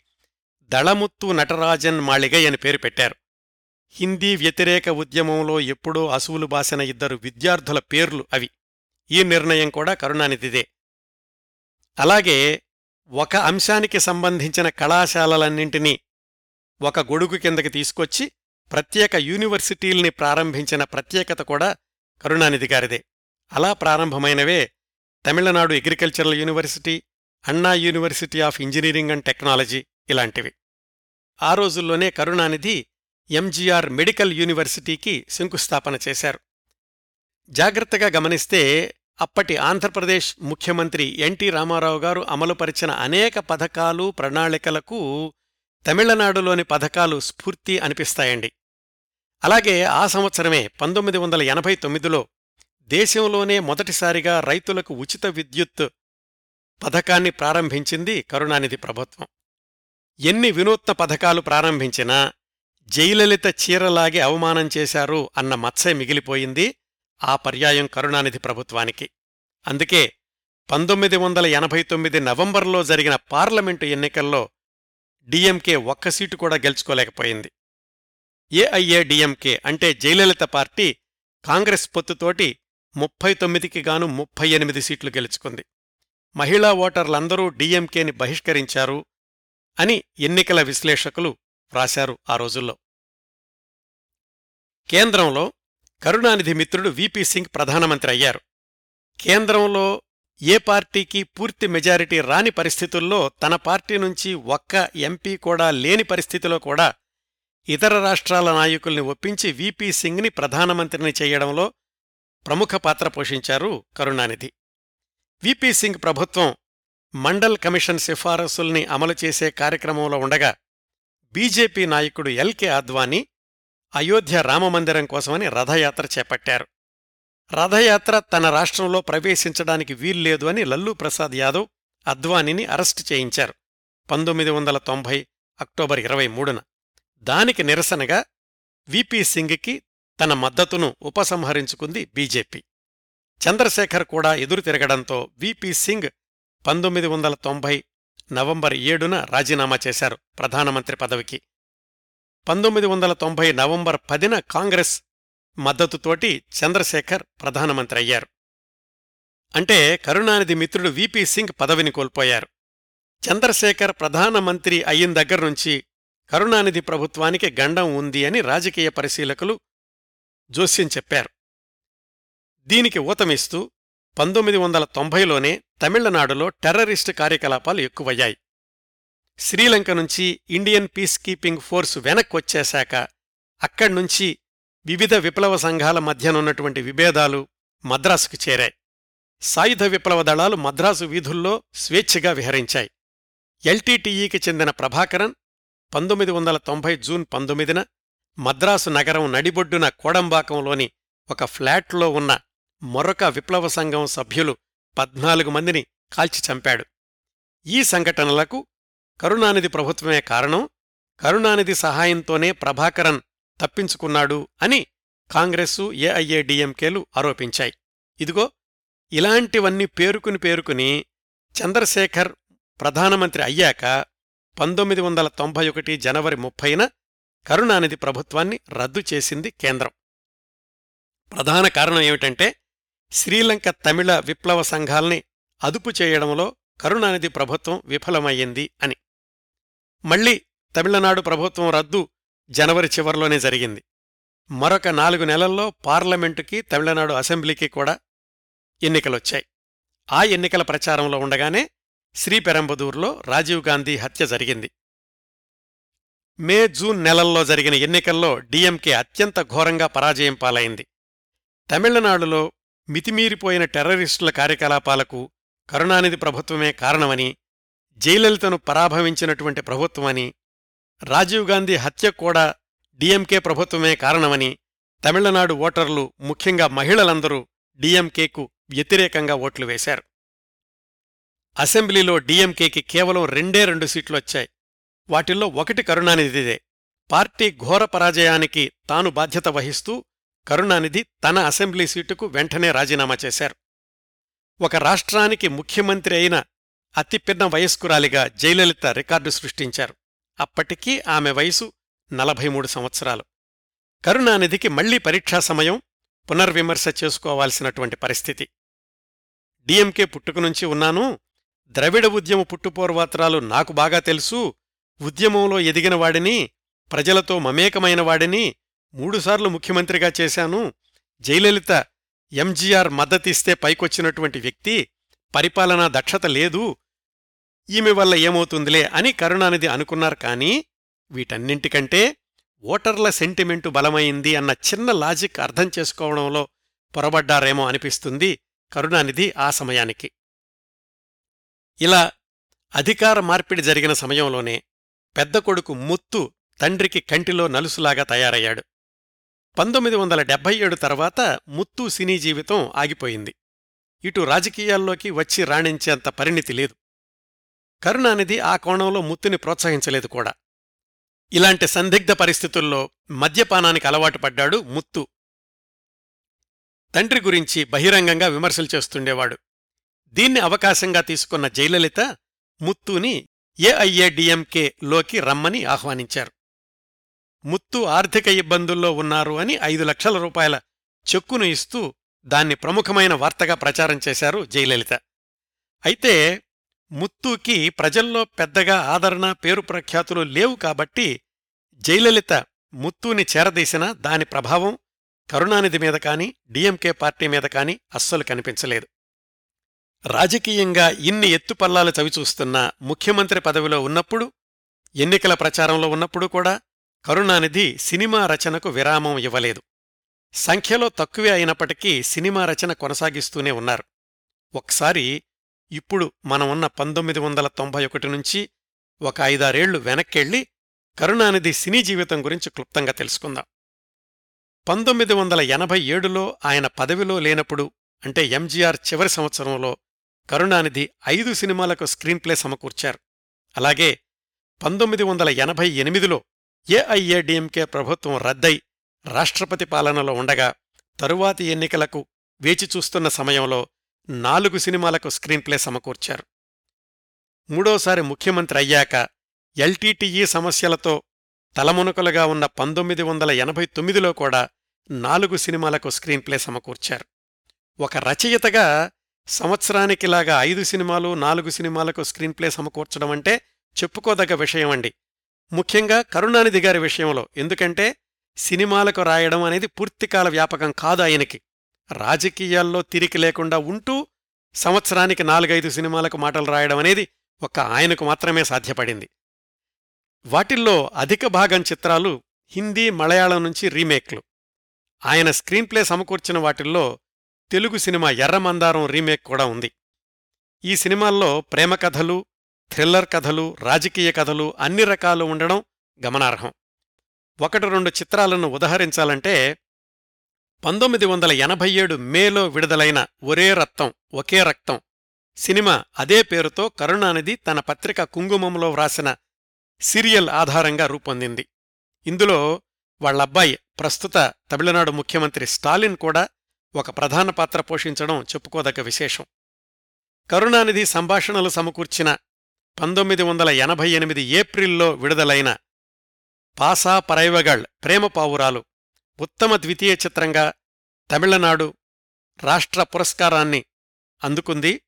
దళముత్తు నటరాజన్ మాళిగై అని పేరు పెట్టారు. హిందీ వ్యతిరేక ఉద్యమంలో ఎప్పుడో అసువులు బాసిన ఇద్దరు విద్యార్థుల పేర్లు అవి. ఈ నిర్ణయం కూడా కరుణానిధిదే. అలాగే ఒక అంశానికి సంబంధించిన కళాశాలలన్నింటినీ ఒక గొడుగు కిందకి తీసుకొచ్చి ప్రత్యేక యూనివర్సిటీల్ని ప్రారంభించిన ప్రత్యేకత కూడా కరుణానిధి గారిదే. అలా ప్రారంభమైనవే Tamil Nadu agricultural university Anna university of engineering and technology ఇలాంటివి. ఆ రోజుల్లోనే కరుణానిధి ఎంజీఆర్ మెడికల్ యూనివర్సిటీకి శంకుస్థాపన చేశారు. జాగ్రత్తగా గమనిస్తే అప్పటి ఆంధ్రప్రదేశ్ ముఖ్యమంత్రి ఎన్టీ రామారావు గారు అమలుపరిచిన అనేక పథకాలు ప్రణాళికలకు తమిళనాడులోని పథకాలు స్ఫూర్తి అనిపిస్తాయండి. అలాగే ఆ సంవత్సరమే పంతొమ్మిది వందల ఎనభై తొమ్మిదిలో దేశంలోనే మొదటిసారిగా రైతులకు ఉచిత విద్యుత్ పథకాన్ని ప్రారంభించింది కరుణానిధి ప్రభుత్వం. ఎన్ని వినూత్న పథకాలు ప్రారంభించినా జయలలిత చీరలాగి అవమానం చేశారు అన్న మత్సే మిగిలిపోయింది. ఆ పర్యాయం కరుణానిధి ప్రభుత్వానికి. అందుకే పంతొమ్మిది వందల ఎనభై తొమ్మిది నవంబర్లో జరిగిన పార్లమెంటు ఎన్నికల్లో డిఎంకే ఒక్క సీటు కూడా గెలుచుకోలేకపోయింది. ఏఐఏడిఎంకే అంటే జయలలిత పార్టీ కాంగ్రెస్ పొత్తుతోటి ముప్పై తొమ్మిదికి గాను ముప్పై ఎనిమిది సీట్లు గెలుచుకుంది. మహిళా ఓటర్లందరూ డిఎంకేని బహిష్కరించారు అని ఎన్నికల విశ్లేషకులు వ్రాశారు ఆ రోజుల్లో. కేంద్రంలో కరుణానిధి మిత్రుడు విపి సింగ్ ప్రధానమంత్రి అయ్యారు. కేంద్రంలో ఏ పార్టీకి పూర్తి మెజారిటీ రాని పరిస్థితుల్లో తన పార్టీ నుంచి ఒక్క ఎంపీ కూడా లేని పరిస్థితిలో కూడా ఇతర రాష్ట్రాల నాయకుల్ని ఒప్పించి విపి సింగ్ని ప్రధానమంత్రిని చేయడంలో ప్రముఖ పాత్ర పోషించారు కరుణానిధి. విపి సింగ్ ప్రభుత్వం మండల్ కమిషన్ సిఫారసుల్ని అమలు చేసే కార్యక్రమంలో ఉండగా బీజేపీ నాయకుడు ఎల్కే అద్వానీ అయోధ్య రామమందిరం కోసమని రథయాత్ర చేపట్టారు. రథయాత్ర తన రాష్ట్రంలో ప్రవేశించడానికి వీల్లేదు అని లల్లూ ప్రసాద్ యాదవ్ అద్వానీని అరెస్టు చేయించారు. పంతొమ్మిది వందల తొంభై అక్టోబర్ ఇరవై మూడున. దానికి నిరసనగా విపి సింగ్కి తన మద్దతును ఉపసంహరించుకుంది బీజేపీ. చంద్రశేఖర్ కూడా ఎదురు తిరగడంతో విపి సింగ్ పంతొమ్మిది వందల తొంభై నవంబర్ ఏడున రాజీనామా చేశారు ప్రధానమంత్రి పదవికి. పంతొమ్మిది వందల తొంభై నవంబర్ పదిన కాంగ్రెస్ మద్దతుతోటి చంద్రశేఖర్ ప్రధానమంత్రి అయ్యారు. అంటే కరుణానిధి మిత్రుడు విపి సింగ్ పదవిని కోల్పోయారు. చంద్రశేఖర్ ప్రధానమంత్రి అయిన దగ్గర్నుంచి కరుణానిధి ప్రభుత్వానికి గండం ఉంది అని రాజకీయ పరిశీలకులు జోస్యం చెప్పారు. దీనికి ఊతమిస్తూ పంతొమ్మిది వందల తొంభైలోనే తమిళనాడులో టెర్రరిస్టు కార్యకలాపాలు ఎక్కువయ్యాయి. శ్రీలంక నుంచి ఇండియన్ పీస్ కీపింగ్ ఫోర్స్ వెనక్కొచ్చేశాక అక్కడ్నుంచి వివిధ విప్లవ సంఘాల మధ్యనున్నటువంటి విభేదాలు మద్రాసుకు చేరాయి. సాయుధ విప్లవ దళాలు మద్రాసు వీధుల్లో స్వేచ్ఛగా విహరించాయి. ఎల్టీటీఈకి చెందిన ప్రభాకరన్ పంతొమ్మిది వందల తొంభై జూన్ పంతొమ్మిదిన మద్రాసు నగరం నడిబొడ్డున కోడంబాకంలోని ఒక ఫ్లాట్లో ఉన్న మరొక విప్లవ సంఘం సభ్యులు పద్నాలుగు మందిని కాల్చి చంపాడు. ఈ సంఘటనలకు కరుణానిధి ప్రభుత్వమే కారణం కరుణానిధి సహాయంతోనే ప్రభాకరన్ తప్పించుకున్నాడు అని కాంగ్రెస్సు ఏఐఏడిఎంకేలు ఆరోపించాయి. ఇదిగో ఇలాంటివన్నీ పేరుకుని పేరుకుని చంద్రశేఖర్ ప్రధానమంత్రి అయ్యాక పంతొమ్మిది వందల తొంభై ఒకటి జనవరి ముప్పైన కరుణానిధి ప్రభుత్వాన్ని రద్దు చేసింది కేంద్రం. ప్రధాన కారణం ఏమిటంటే శ్రీలంక తమిళ విప్లవ సంఘాల్ని అదుపు చేయడంలో కరుణానిధి ప్రభుత్వం విఫలమయ్యింది అని. మళ్ళీ తమిళనాడు ప్రభుత్వం రద్దు జనవరి చివరిలోనే జరిగింది. మరొక నాలుగు నెలల్లో పార్లమెంటుకి తమిళనాడు అసెంబ్లీకి కూడా ఎన్నికలొచ్చాయి. ఆ ఎన్నికల ప్రచారంలో ఉండగానే శ్రీపెరంబదూర్లో రాజీవ్ గాంధీ హత్య జరిగింది. మే జూన్ నెలల్లో జరిగిన ఎన్నికల్లో డిఎంకే అత్యంత ఘోరంగా పరాజయం పాలైంది. తమిళనాడులో మితిమీరిపోయిన టెర్రరిస్టుల కార్యకలాపాలకు కరుణానిధి ప్రభుత్వమే కారణమని జయలలితను పరాభవించినటువంటి ప్రభుత్వమని రాజీవ్ గాంధీ హత్య కూడా డిఎంకే ప్రభుత్వమే కారణమని తమిళనాడు ఓటర్లు ముఖ్యంగా మహిళలందరూ డిఎంకేకు వ్యతిరేకంగా ఓట్లు వేశారు. అసెంబ్లీలో డిఎంకేకి కేవలం రెండే రెండు సీట్లొచ్చాయి. వాటిల్లో ఒకటి కరుణానిధిదే. పార్టీ ఘోర పరాజయానికి తాను బాధ్యత వహిస్తూ కరుణానిధి తన అసెంబ్లీ సీటుకు వెంటనే రాజీనామా చేశారు. ఒక రాష్ట్రానికి ముఖ్యమంత్రి అయిన అతిపిన్న వయస్కురాలిగా జయలలిత రికార్డు సృష్టించారు. అప్పటికీ ఆమె వయసు నలభై మూడు సంవత్సరాలు. కరుణానిధికి మళ్ళీ పరీక్షా సమయం పునర్విమర్శ చేసుకోవాల్సినటువంటి పరిస్థితి. డిఎంకే పుట్టుకనుంచి ఉన్నాను. ద్రవిడ ఉద్యమ పుట్టుపోర్వాత్రాలు నాకు బాగా తెలుసు. ఉద్యమంలో ఎదిగిన వాడిని ప్రజలతో మమేకమైన వాడిని మూడుసార్లు ముఖ్యమంత్రిగా చేశాను. జయలలిత ఎంజీఆర్ మద్దతిస్తే పైకొచ్చినటువంటి వ్యక్తి పరిపాలనా దక్షత లేదు. ఈమె వల్ల ఏమవుతుందిలే అని కరుణానిధి అనుకున్నారు కానీ వీటన్నింటికంటే ఓటర్ల సెంటిమెంటు బలమైంది అన్న చిన్న లాజిక్ అర్థం చేసుకోవడంలో పొరబడ్డారేమో అనిపిస్తుంది కరుణానిధి ఆ సమయానికి. ఇలా అధికార మార్పిడి జరిగిన సమయంలోనే పెద్ద కొడుకు ముత్తు తండ్రికి కంటిలో నలుసులాగా తయారయ్యాడు. పంతొమ్మిది వందల డెబ్బై ఏడు తర్వాత ముత్తు సినీ జీవితం ఆగిపోయింది. ఇటు రాజకీయాల్లోకి వచ్చి రాణించేంత పరిణితి లేదు. కరుణానిధి ఆ కోణంలో ముత్తుని ప్రోత్సహించలేదు కూడా. ఇలాంటి సందిగ్ధ పరిస్థితుల్లో మద్యపానానికి అలవాటు పడ్డాడు ముత్తు. తండ్రి గురించి బహిరంగంగా విమర్శలు చేస్తుండేవాడు. దీన్ని అవకాశంగా తీసుకున్న జయలలిత ముత్తుని ఏఐఏడిఎంకే లోకి రమ్మని ఆహ్వానించారు. ముత్తు ఆర్థిక ఇబ్బందుల్లో ఉన్నారు అని ఐదు లక్షల రూపాయల చెక్కును ఇస్తూ దాన్ని ప్రముఖమైన వార్తగా ప్రచారం చేశారు జయలలిత. అయితే ముత్తుకి ప్రజల్లో పెద్దగా ఆదరణ పేరు ప్రఖ్యాతులు లేవు కాబట్టి జయలలిత ముత్తూని చేరదీసిన దాని ప్రభావం కరుణానిధి మీద కాని డిఎంకే పార్టీ మీద కాని అస్సలు కనిపించలేదు. రాజకీయంగా ఇన్ని ఎత్తుపల్లాలు చవిచూస్తున్న ముఖ్యమంత్రి పదవిలో ఉన్నప్పుడు ఎన్నికల ప్రచారంలో ఉన్నప్పుడు కూడా కరుణానిధి సినిమా రచనకు విరామం ఇవ్వలేదు. సంఖ్యలో తక్కువే అయినప్పటికీ సినిమా రచన కొనసాగిస్తూనే ఉన్నారు. ఒకసారి ఇప్పుడు మనమున్న పంతొమ్మిది వందల తొంభై ఒకటి నుంచి ఒక ఐదారేళ్ళు వెనక్కెళ్ళి కరుణానిధి సినీ జీవితం గురించి క్లుప్తంగా తెలుసుకుందాం. పంతొమ్మిది వందల ఎనభై ఏడులో ఆయన పదవిలో లేనప్పుడు అంటే ఎంజీఆర్ చివరి సంవత్సరంలో కరుణానిధి ఐదు సినిమాలకు స్క్రీన్ప్లే సమకూర్చారు. అలాగే పంతొమ్మిది వందల ఎనభై ఎనిమిదిలో ఏఐఏడిఎంకే ప్రభుత్వం రద్దై రాష్ట్రపతి పాలనలో ఉండగా తరువాతి ఎన్నికలకు వేచి చూస్తున్న సమయంలో నాలుగు సినిమాలకు స్క్రీన్ప్లే సమకూర్చారు. మూడోసారి ముఖ్యమంత్రి అయ్యాక ఎల్టీటీఈ సమస్యలతో తలమునకలుగా ఉన్న పంతొమ్మిది వందల ఎనభై తొమ్మిదిలో కూడా నాలుగు సినిమాలకు స్క్రీన్ప్లే సమకూర్చారు. ఒక రచయితగా సంవత్సరానికిలాగా ఐదు సినిమాలు నాలుగు సినిమాలకు స్క్రీన్ప్లే సమకూర్చడం అంటే చెప్పుకోదగ్గ విషయం అండి ముఖ్యంగా కరుణానిధి గారి విషయంలో ఎందుకంటే సినిమాలకు రాయడం అనేది పూర్తికాల వ్యాపకం కాదు ఆయనకి. రాజకీయాల్లో తిరిగి లేకుండా ఉంటూ సంవత్సరానికి నాలుగైదు సినిమాలకు మాటలు రాయడం అనేది ఒక్క ఆయనకు మాత్రమే సాధ్యపడింది. వాటిల్లో అధిక భాగం చిత్రాలు హిందీ మలయాళం నుంచి రీమేక్లు. ఆయన స్క్రీన్ప్లే సమకూర్చిన వాటిల్లో తెలుగు సినిమా ఎర్రమందారం రీమేక్ కూడా ఉంది. ఈ సినిమాల్లో ప్రేమ కథలు థ్రిల్లర్ కథలు రాజకీయ కథలు అన్ని రకాలు ఉండడం గమనార్హం. ఒకటి రెండు చిత్రాలను ఉదహరించాలంటే పంతొమ్మిది వందల ఎనభై ఏడు మేలో విడుదలైన ఒరే రక్తం ఒకే రక్తం సినిమా అదే పేరుతో కరుణానిధి తన పత్రిక కుంగుమంలో వ్రాసిన సీరియల్ ఆధారంగా రూపొందింది. ఇందులో వాళ్ళబ్బాయి ప్రస్తుత తమిళనాడు ముఖ్యమంత్రి స్టాలిన్ కూడా ఒక ప్రధాన పాత్ర పోషించడం చెప్పుకోదగ్గ విశేషం. కరుణానిధి సంభాషణలు సమకూర్చిన పంతొమ్మిది వందల ఎనభై ఎనిమిది ఏప్రిల్లో విడుదలైన పాసా పరైవగళ్ ప్రేమ పావురాలు. ఉత్తమ ద్వితీయ చిత్రంగా తమిళనాడు రాష్ట్ర పురస్కారాన్ని అందుకుంది.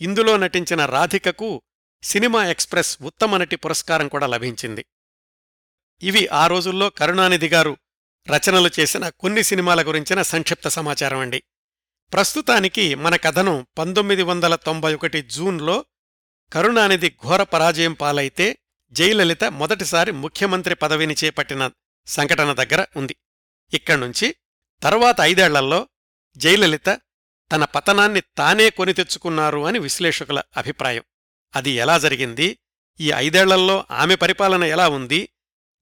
ఇందులో నటించిన రాధికకు సినిమా ఎక్స్ప్రెస్ ఉత్తమ నటి పురస్కారం కూడా లభించింది. ఇవి ఆ రోజుల్లో కరుణానిధి గారు రచనలు చేసిన కొన్ని సినిమాల గురించిన సంక్షిప్త సమాచారం అండి. ప్రస్తుతానికి మన కథనం పంతొమ్మిది వందల తొంభై ఒకటి జూన్లో కరుణానిధి ఘోర పరాజయం పాలైతే జయలలిత మొదటిసారి ముఖ్యమంత్రి పదవిని చేపట్టిన సంఘటన దగ్గర ఉంది. ఇక్కడ్నుంచి తర్వాత ఐదేళ్ళలో జయలలిత తన పతనాన్ని తానే కొని తెచ్చుకున్నారు అని విశ్లేషకుల అభిప్రాయం. అది ఎలా జరిగింది? ఈ ఐదేళ్ళలో ఆమె పరిపాలన ఎలా ఉంది?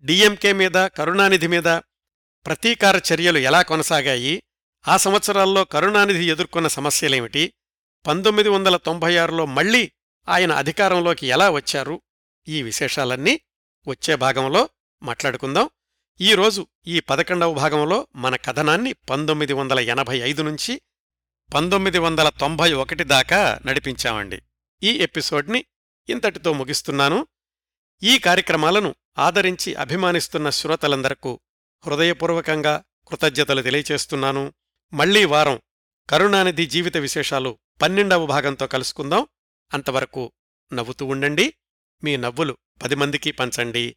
డిఎంకే మీద కరుణానిధి మీద ప్రతీకార చర్యలు ఎలా కొనసాగాయి? ఆ సంవత్సరాల్లో కరుణానిధి ఎదుర్కొన్న సమస్యలేమిటి? పంతొమ్మిది వందల తొంభై ఆరులో మళ్ళీ ఆయన అధికారంలోకి ఎలా వచ్చారు? ఈ విశేషాలన్నీ వచ్చే భాగంలో మాట్లాడుకుందాం. ఈరోజు ఈ పదకొండవ భాగంలో మన కథనాన్ని పంతొమ్మిది వందల ఎనభై ఐదు నుంచి పంతొమ్మిది వందల తొంభై ఒకటి దాకా నడిపించామండి. ఈ ఎపిసోడ్ని ఇంతటితో ముగిస్తున్నాను. ఈ కార్యక్రమాలను ఆదరించి అభిమానిస్తున్న శ్రోతలందరకు హృదయపూర్వకంగా కృతజ్ఞతలు తెలియచేస్తున్నాను. మళ్ళీ వారం కరుణానిధి జీవిత విశేషాలు పన్నెండవ భాగంతో కలుసుకుందాం. అంతవరకు నవ్వుతూ ఉండండి. మీ నవ్వులు పది మందికి పంచండి.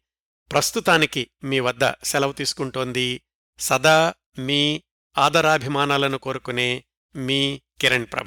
ప్రస్తుతానికి మీ వద్ద సెలవు తీసుకుంటోంది. సదా మీ ఆదరాభిమానాలను కోరుకునే మీ కిరణ్ ప్రభ.